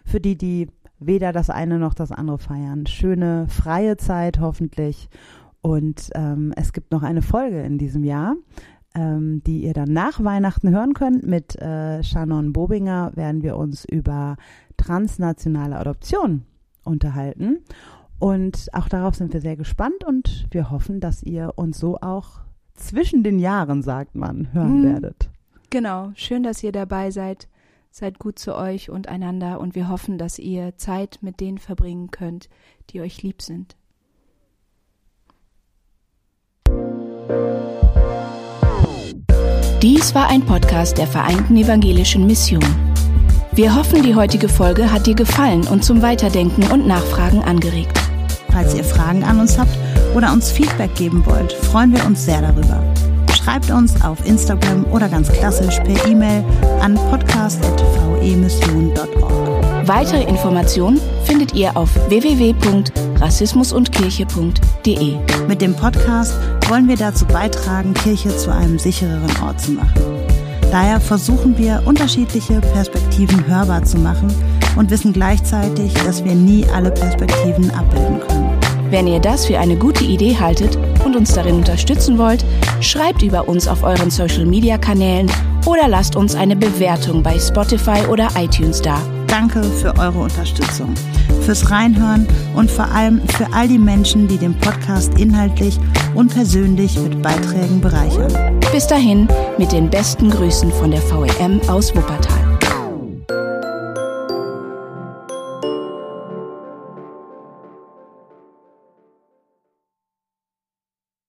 Für die, die weder das eine noch das andere feiern, schöne freie Zeit hoffentlich. Und ähm, es gibt noch eine Folge in diesem Jahr, ähm, die ihr dann nach Weihnachten hören könnt. Mit äh, Shannon Bobinger werden wir uns über transnationale Adoption unterhalten. Und auch darauf sind wir sehr gespannt und wir hoffen, dass ihr uns so auch zwischen den Jahren, sagt man, hören Mhm. werdet. Genau, schön, dass ihr dabei seid. Seid gut zu euch und einander und wir hoffen, dass ihr Zeit mit denen verbringen könnt, die euch lieb sind. Dies war ein Podcast der Vereinten Evangelischen Mission. Wir hoffen, die heutige Folge hat dir gefallen und zum Weiterdenken und Nachfragen angeregt. Falls ihr Fragen an uns habt oder uns Feedback geben wollt, freuen wir uns sehr darüber. Schreibt uns auf Instagram oder ganz klassisch per E-Mail an podcast.vemission.org. Weitere Informationen findet ihr auf www.rassismusundkirche.de. Mit dem Podcast wollen wir dazu beitragen, Kirche zu einem sichereren Ort zu machen. Daher versuchen wir, unterschiedliche Perspektiven hörbar zu machen und wissen gleichzeitig, dass wir nie alle Perspektiven abbilden können. Wenn ihr das für eine gute Idee haltet und uns darin unterstützen wollt, schreibt über uns auf euren Social-Media-Kanälen oder lasst uns eine Bewertung bei Spotify oder iTunes da. Danke für eure Unterstützung, fürs Reinhören und vor allem für all die Menschen, die den Podcast inhaltlich und persönlich mit Beiträgen bereichern. Bis dahin mit den besten Grüßen von der VEM aus Wuppertal.